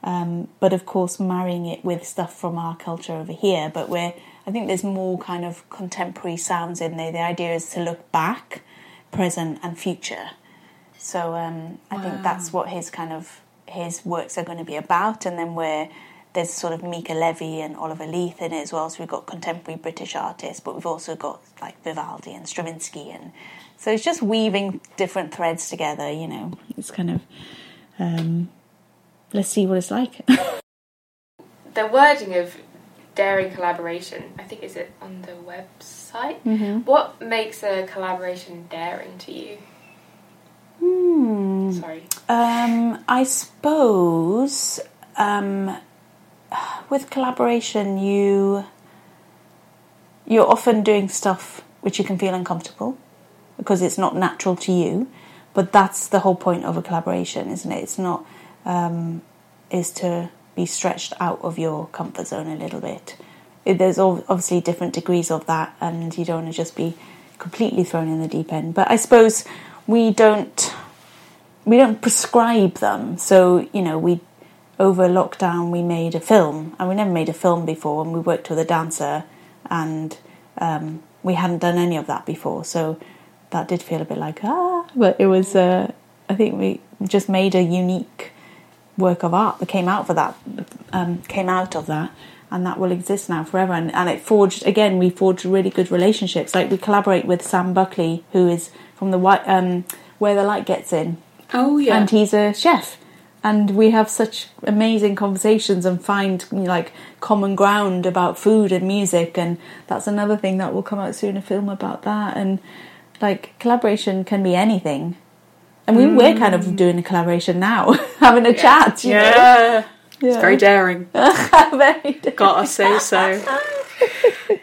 Um, but of course, marrying it with stuff from our culture over here. But we're, I think there's more kind of contemporary sounds in there. The idea is to look back, present, and future. So um, I think that's what his kind of his works are going to be about, and then where there's sort of Mica Levi and Oliver Leith in it as well. So we've got contemporary British artists, but we've also got like Vivaldi and Stravinsky, and so it's just weaving different threads together. You know, it's kind of um, let's see what it's like. [LAUGHS] The wording of daring collaboration, I think, is it on the website? Mm-hmm. What makes a collaboration daring to you? Hmm. Sorry. Um, I suppose um, with collaboration, you you're often doing stuff which you can feel uncomfortable because it's not natural to you. But that's the whole point of a collaboration, isn't it? It's not um, is to be stretched out of your comfort zone a little bit. There's obviously different degrees of that, and you don't want to just be completely thrown in the deep end. But I suppose we don't we don't prescribe them. So you know, we over lockdown we made a film, and we never made a film before, and we worked with a dancer, and um, we hadn't done any of that before. So that did feel a bit like ah, but it was. Uh, I think we just made a unique work of art that came out for that, um, came out of that, and that will exist now forever. And, and it forged again. We forged really good relationships. Like we collaborate with Sam Buckley, who is from the white um, where the light gets in, Oh yeah. and he's a chef. And we have such amazing conversations and find you know, like common ground about food and music, and that's another thing that will come out soon. A film about that, and like collaboration can be anything. I mean, we're kind of doing a collaboration now, [LAUGHS] having a chat. You Know? Yeah. It's very daring. [LAUGHS] Very Gotta say so. [LAUGHS]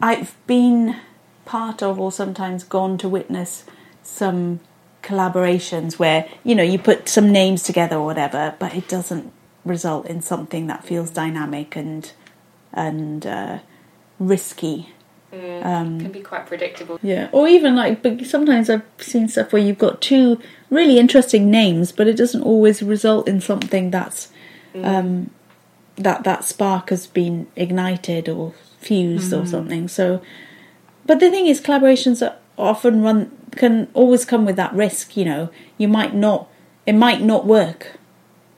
I've been part of or sometimes gone to witness some collaborations where you know you put some names together or whatever, but it doesn't result in something that feels dynamic and and uh, risky. Um, Can be quite predictable. Yeah, or even like, but sometimes I've seen stuff where you've got two really interesting names, but it doesn't always result in something that's um, that that spark has been ignited or fused or something. So, but the thing is, collaborations are often run can always come with that risk. You know, you might not, it might not work,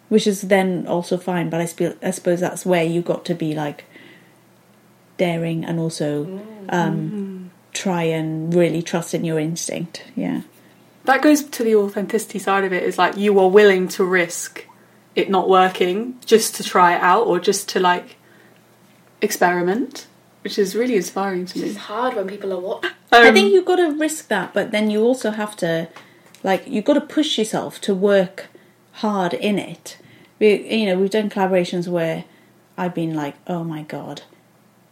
which is then also fine. But I, spe- I suppose that's where you got to be like daring and also um, try and really trust in your instinct. Yeah. That goes to the authenticity side of it. Is like you are willing to risk it not working just to try it out or just to like experiment, which is really inspiring to me. It's hard when people are watching. I Um, think you've got to risk that, but then you also have to, like, you've got to push yourself to work hard in it. We, you know, we've done collaborations where I've been like, oh my god,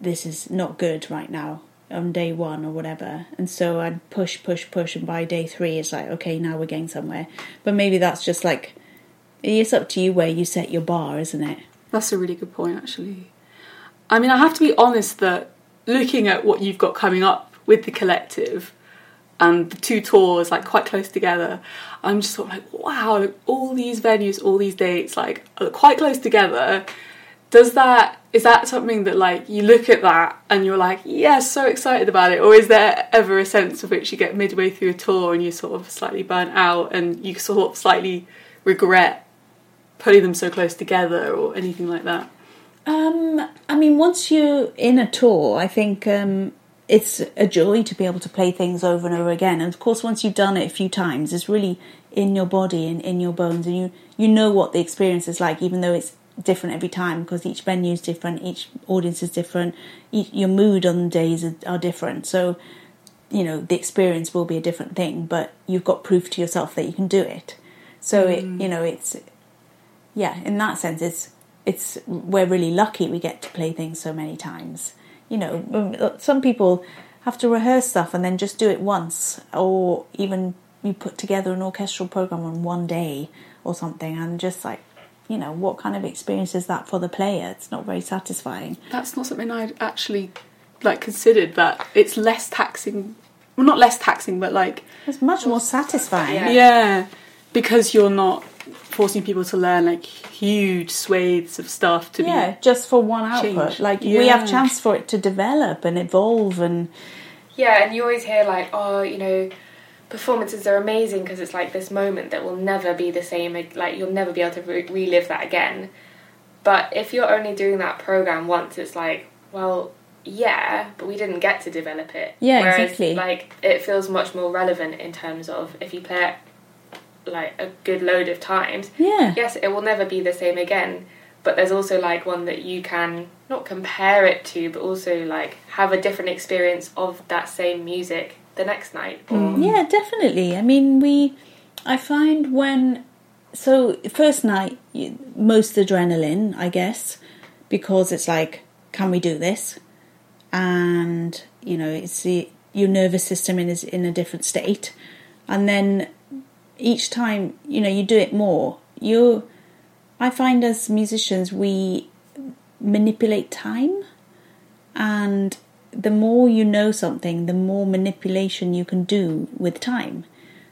this is not good right now on day one or whatever. And so I'd push, push, push, and by day three, it's like, okay, now we're getting somewhere. But maybe that's just like, it's up to you where you set your bar, isn't it? That's a really good point, actually. I mean, I have to be honest that looking at what you've got coming up with the collective and the two tours, like quite close together, I'm just sort of like, wow, look, all these venues, all these dates, like quite close together. Does that is that something that like you look at that and you're like, yeah, so excited about it, or is there ever a sense of which you get midway through a tour and you sort of slightly burnt out and you sort of slightly regret putting them so close together or anything like that? Um, I mean, once you're in a tour, I think um, it's a joy to be able to play things over and over again. And of course, once you've done it a few times, it's really in your body and in your bones, and you you know what the experience is like, even though it's different every time because each venue is different, each audience is different, each, your mood on days are, are different. So, you know, the experience will be a different thing, but you've got proof to yourself that you can do it. So it, you know, it's yeah, in that sense, it's it's we're really lucky we get to play things so many times. You know, um, some people have to rehearse stuff and then just do it once, or even you put together an orchestral program on one day or something, and just like, you know, what kind of experience is that for the player? It's not very satisfying. That's not something I'd actually like considered. That it's less taxing. Well, not less taxing, but like It's much more satisfying. Yeah. yeah, because you're not forcing people to learn like huge swathes of stuff to Yeah, be. just for one output. Change. Like we have chance for it to develop and evolve and Yeah, and you always hear like, oh, you know, performances are amazing because it's like this moment that will never be the same. Like you'll never be able to re- relive that again. But if you're only doing that program once, it's like, well, yeah, but we didn't get to develop it. Yeah, Whereas, exactly. Like it feels much more relevant in terms of if you play it like a good load of times. Yeah. Yes, it will never be the same again. But there's also like one that you can not compare it to, but also like have a different experience of that same music the next night. Or mm. Yeah, definitely. I mean, we. I find when. So, first night, most adrenaline, I guess, because it's like, can we do this? And, you know, it's the, your nervous system is in a different state. And then each time, you know, you do it more, you. I find as musicians, we manipulate time and the more you know something, the more manipulation you can do with time.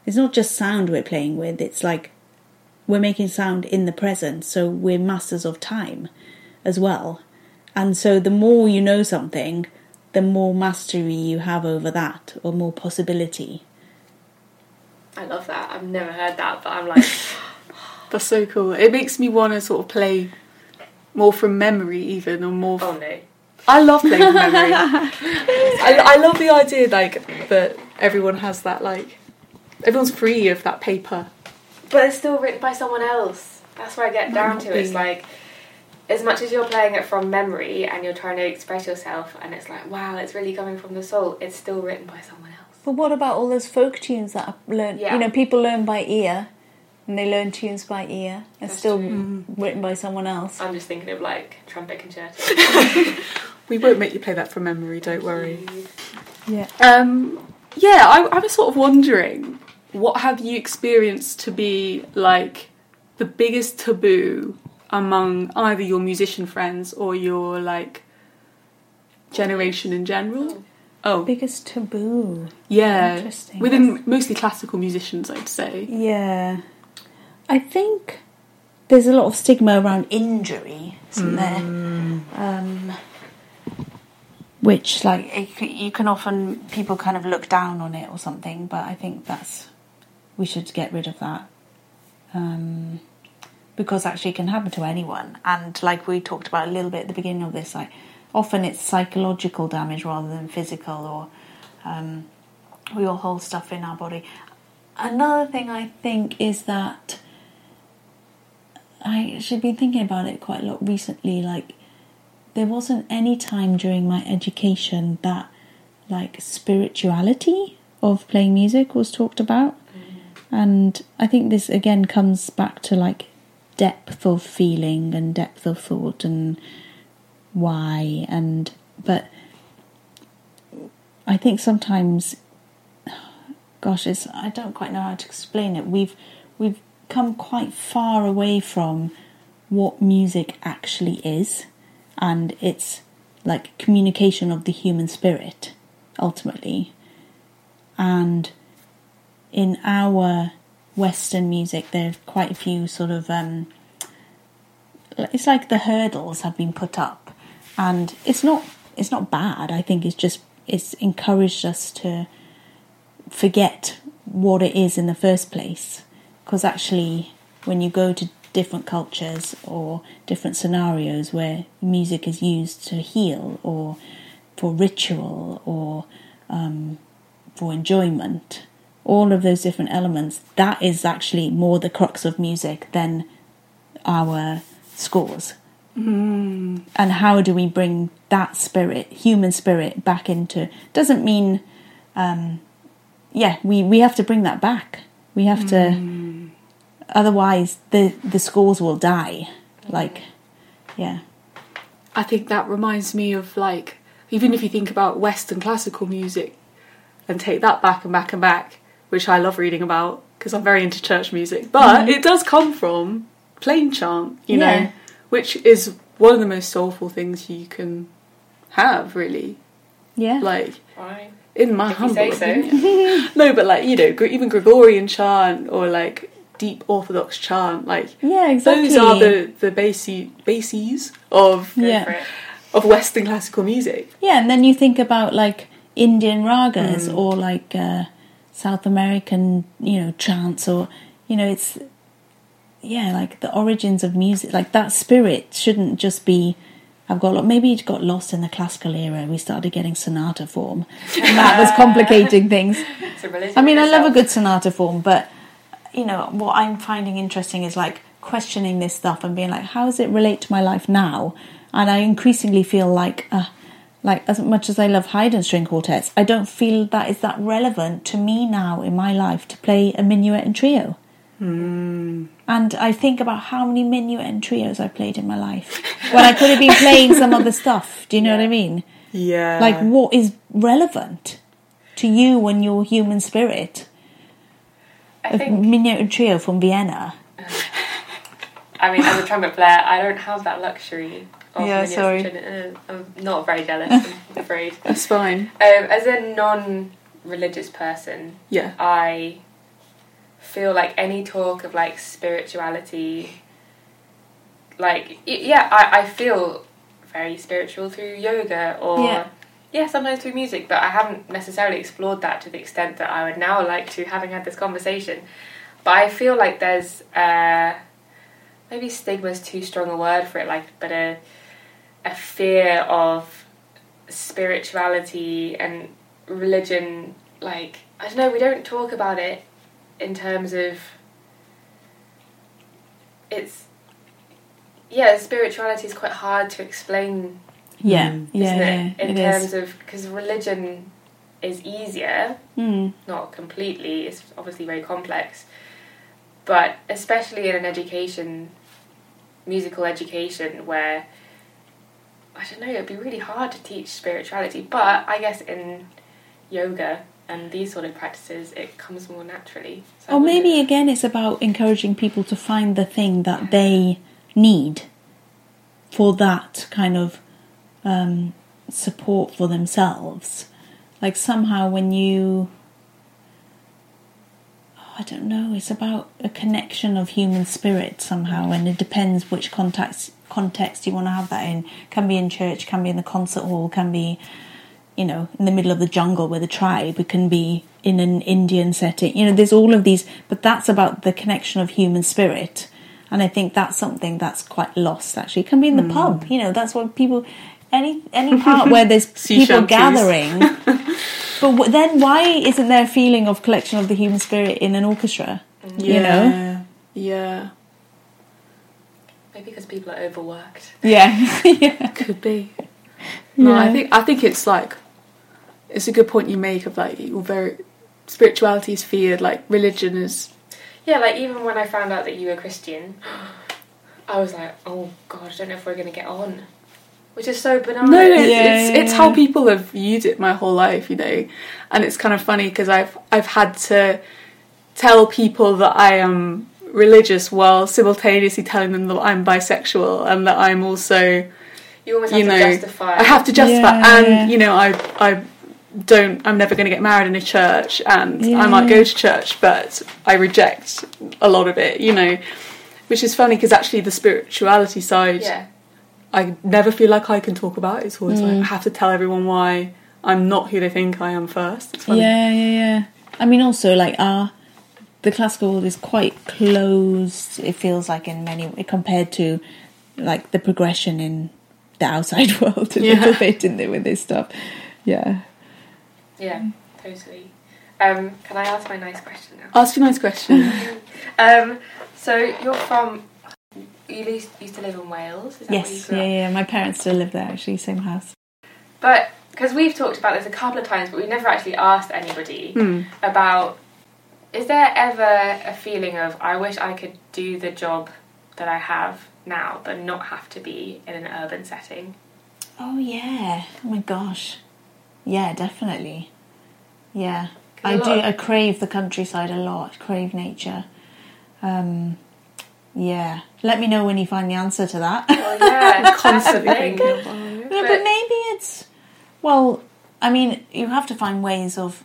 It's not just sound we're playing with, it's like we're making sound in the present, so we're masters of time as well. And so the more you know something, the more mastery you have over that, or more possibility. I love that. I've never heard that, but I'm like, [LAUGHS] That's so cool. It makes me want to sort of play more from memory, even, or more. oh no. I love playing memory. [LAUGHS] I, I love the idea, like that everyone has that, like everyone's free of that paper. But it's still written by someone else. That's where I get down not to. It's like, as much as you're playing it from memory and you're trying to express yourself, and it's like, wow, it's really coming from the soul, it's still written by someone else. But what about all those folk tunes that are learned? Yeah. You know, people learn by ear, and they learn tunes by ear. It's That's still true. Mm-hmm. written by someone else. I'm just thinking of like trumpet concerto. [LAUGHS] [LAUGHS] We won't make you play that from memory, don't worry. Yeah. Um, yeah, I, I was sort of wondering, what have you experienced to be like the biggest taboo among either your musician friends or your like generation in general? Oh, Biggest taboo. yeah, Interesting. within mostly classical musicians, I'd say. Yeah. I think there's a lot of stigma around injury, isn't there? Um, which, like, it, you can often, people kind of look down on it or something, but I think that's, we should get rid of that. Um, because actually it can happen to anyone. And like we talked about a little bit at the beginning of this, like, often it's psychological damage rather than physical or um, we all hold stuff in our body. Another thing I think is that I should be thinking about it quite a lot recently. Like, there wasn't any time during my education that, like, spirituality of playing music was talked about. Mm-hmm. And I think this again comes back to like depth of feeling and depth of thought and why and but I think sometimes gosh it's I don't quite know how to explain it. We've we've come quite far away from what music actually is and it's like communication of the human spirit ultimately. And in our western music there's quite a few sort of um it's like the hurdles have been put up. And it's not it's not bad. I think it's just it's encouraged us to forget what it is in the first place. Because actually when you go to different cultures or different scenarios where music is used to heal or for ritual or um, for enjoyment. All of those different elements that is actually more the crux of music than our scores. And how do we bring that spirit human spirit back into doesn't mean um yeah we we have to bring that back. We have to otherwise the the scores will die like yeah I think that reminds me of like even if you think about Western classical music and take that back and back and back, which I love reading about because I'm very into church music, but mm-hmm. it does come from plain chant, you Yeah. know, which is one of the most soulful things you can have, really. yeah Like Fine. in my If you humble say so. opinion. [LAUGHS] no, but like you know, even Gregorian chant or like deep Orthodox chant, like yeah exactly those are the the basi- bases of Yeah. of Western classical music. Yeah, and then you think about like Indian ragas or like uh, South American, you know, chants or you know, it's yeah, like the origins of music, like that spirit shouldn't just be. I've got maybe it got lost in the classical era. We started getting sonata form, and that was [LAUGHS] complicating things. It's a religion I mean, I love a good sonata form, but you know what I'm finding interesting is like questioning this stuff and being like, how does it relate to my life now? And I increasingly feel like, uh, like as much as I love Haydn string quartets, I don't feel that is that relevant to me now in my life to play a minuet and trio. And I think about how many minuet and trios I played in my life when I could have been playing some other stuff. Do you know what I mean? Yeah. Like, what is relevant to you and your human spirit? I think. trio from Vienna. [LAUGHS] I mean, as a trumpet player, I don't have that luxury. Of Yeah, sorry. I'm not very jealous. I'm [LAUGHS] afraid. That's fine. Um, as a non-religious person, Yeah. I feel like any talk of like spirituality, like yeah, I, I feel very spiritual through yoga or Yeah. Yeah, sometimes through music, but I haven't necessarily explored that to the extent that I would now like to, having had this conversation. But I feel like there's uh, maybe is too strong a word for it, like but a a fear of spirituality and religion. Like I don't know, we don't talk about it in terms of it's yeah, spirituality is quite hard to explain Yeah, Mm. yeah, isn't yeah. it? In it terms is. of because religion is easier, Mm. not completely. It's obviously very complex, but especially in an education, musical education, where I don't know, it'd be really hard to teach spirituality. But I guess in yoga and these sort of practices, it comes more naturally. So Or maybe again, it's about encouraging people to find the thing that they need for that kind of um, support for themselves. Like somehow, when you, oh, I don't know, it's about a connection of human spirit somehow, and it depends which context context you want to have that in. Can be in church, can be in the concert hall, can be you know, in the middle of the jungle with a tribe. It can be in an Indian setting. You know, there's all of these, but that's about the connection of human spirit. And I think that's something that's quite lost. Actually, it can be in the pub. You know, that's what people. Any any part where there's [LAUGHS] people gathering, [LAUGHS] but w- then why isn't there a feeling of collection of the human spirit in an orchestra? You know, Yeah. Yeah. maybe because people are overworked. [LAUGHS] yeah, yeah, Could be. No, I think I think it's like it's a good point you make of like you're very spirituality is feared, like religion is Yeah, like even when I found out that you were Christian, [GASPS] I was like, oh god, I don't know if we're going to get on. Which is so bananas. No, no, it's, Yeah, it's, yeah, it's yeah. how people have viewed it my whole life, you know. And it's kind of funny because I've I've had to tell people that I am religious while simultaneously telling them that I'm bisexual and that I'm also You almost have you to know justify. I have to justify Yeah. and you know I I don't I'm never going to get married in a church and I Yeah. might go to church but I reject a lot of it, you know. Which is funny because actually the spirituality side Yeah. I never feel like I can talk about. It. It's always Mm. like I have to tell everyone why I'm not who they think I am first. It's funny. Yeah, yeah, yeah. I mean, also like our the classical world is quite closed. It feels like in many compared to like the progression in the outside [LAUGHS] world a Yeah. little bit in there with this stuff. Yeah. Yeah, totally. Um, can I ask my nice question now? Ask your nice question. [LAUGHS] Um, so you're from. You used, used to live in Wales. Is that where you Yes. Yeah, yeah. My parents still live there actually, same house. But because we've talked about this a couple of times, but we've never actually asked anybody Hmm. about. Is there ever a feeling of I wish I could do the job that I have now, but not have to be in an urban setting? Oh yeah. Oh my gosh. Yeah, definitely. Yeah. I do I crave the countryside a lot. Crave nature. Um yeah. Let me know when you find the answer to that. Well, yeah, [LAUGHS] Constantly that's the thinking about it. No, But- but maybe it's well. I mean, you have to find ways of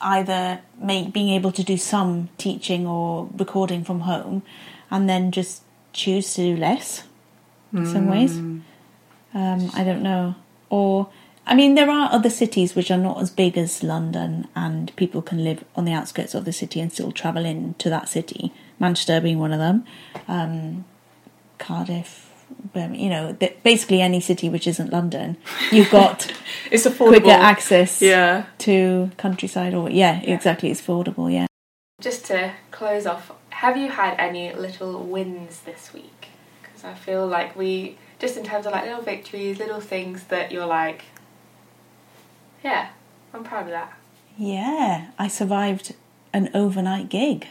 either make being able to do some teaching or recording from home, and then just choose to do less. In some ways, um, I don't know, or I mean, there are other cities which are not as big as London, and people can live on the outskirts of the city and still travel in to that city. Manchester being one of them, um, Cardiff, Birmingham, you know, th- basically any city which isn't London, you've got [LAUGHS] It's affordable. quicker access Yeah. to countryside. Or yeah, exactly, it's affordable. Yeah. Just to close off, have you had any little wins this week? Because I feel like we, just in terms of like little victories, little things that you're like, yeah, I'm proud of that. Yeah, I survived an overnight gig.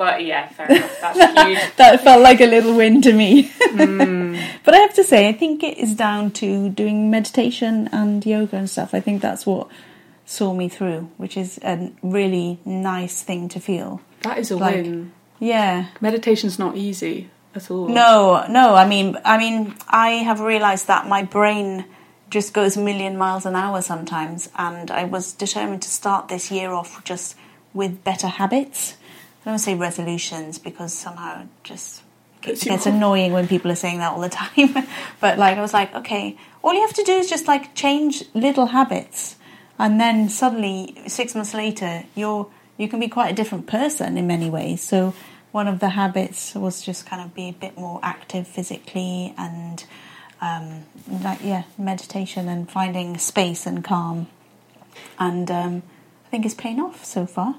Well, yeah, fair enough. That's [LAUGHS] huge. that felt like a little win to me. Mm. [LAUGHS] but I have to say, I think it is down to doing meditation and yoga and stuff. I think that's what saw me through, which is a really nice thing to feel. That is a Like- win. Yeah. Meditation's not easy at all. No, no. I mean, I mean, I have realised that my brain just goes a million miles an hour sometimes, and I was determined to start this year off just with better habits. I don't want to say resolutions because somehow it just it gets annoying when people are saying that all the [LAUGHS] time. but like, I was like, okay, all you have to do is just like change little habits, and then suddenly six months later, you're you can be quite a different person in many ways. So one of the habits was just kind of be a bit more active physically and um, like yeah, meditation and finding space and calm, and um, I think it's paying off so far.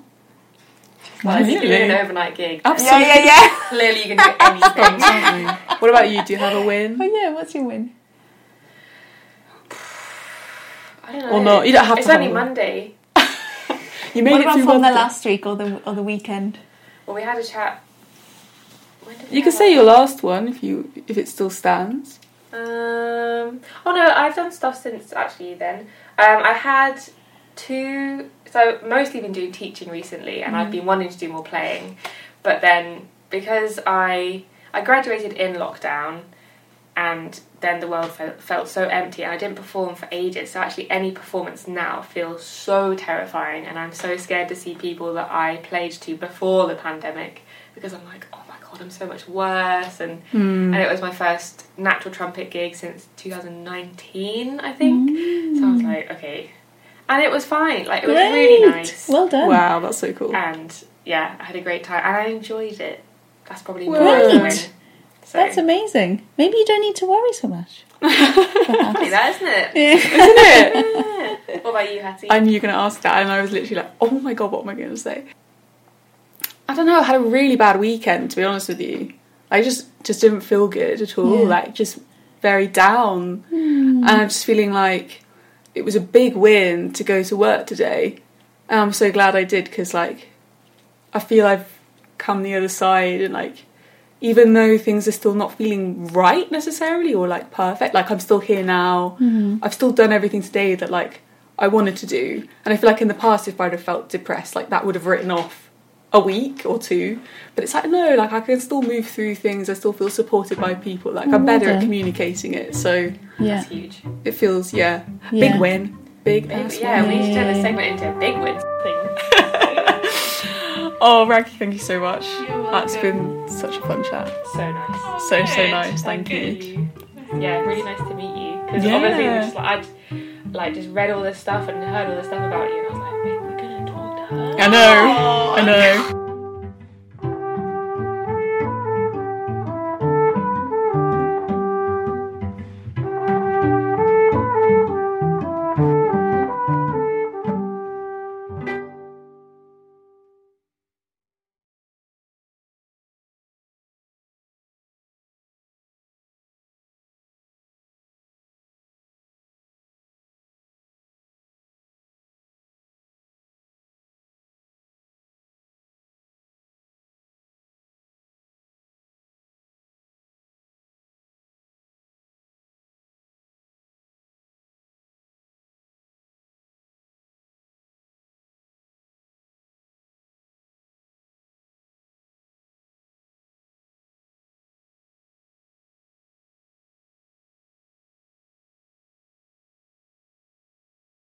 Well, if you're Really? doing an overnight gig, Absolutely. Yeah, yeah, [LAUGHS] yeah. clearly you can do anything. [LAUGHS] What about you? Do you have a win? Oh yeah, what's your win? I don't know. Or not, you don't have it's to have only. Monday. [LAUGHS] You made What it about through from the last week or the or the weekend? Well, we had a chat. When did You can say our- your last one if you if it still stands. Um. Oh no, I've done stuff since actually. Then um, I had two. So mostly been doing teaching recently, and I've mm. been wanting to do more playing, but then because I I graduated in lockdown, and then the world felt, felt so empty, and I didn't perform for ages. So actually, any performance now feels so terrifying, and I'm so scared to see people that I played to before the pandemic because I'm like, oh my god, I'm so much worse, and hmm. and it was my first natural trumpet gig since 2019, I think. So I was hmm. like, okay, and it was fine. Like it was really nice, Well done. Wow, that's so cool. and yeah, I had a great time, and I enjoyed it. That's probably Great. more of win. So, That's amazing. Maybe you don't need to worry so much. [LAUGHS] funny that, isn't it? Yeah. [LAUGHS] What about you, Hattie? I knew you were going to ask that, and I was literally like, "Oh my god, what am I going to say?" I don't know. I had a really bad weekend, to be honest with you. I just just didn't feel good at all. Yeah. Like just very down, hmm. and I'm just feeling like it was a big win to go to work today, and I'm so glad I did because like I feel I've come the other side, and like even though things are still not feeling right necessarily or like perfect, like I'm still here now. Mm-hmm. I've still done everything today that like I wanted to do. And I feel like in the past, if I'd have felt depressed, like that would have written off a week or two. But it's like, no, like I can still move through things. I still feel supported by people. Like I'm better at communicating it. So Yeah. That's huge. it feels, yeah, Yeah. big win. Big, Big, ass yeah, win. we should turn this segment into a big win thing. [LAUGHS] Oh, Rakhi, thank you so much. You're That's welcome. been such a fun chat. So nice. So, so nice. Thank you. Yeah, really nice to meet you. Because Yeah. obviously, just, like, I'd like just read all this stuff and heard all this stuff about you, and I was like, I know. I know.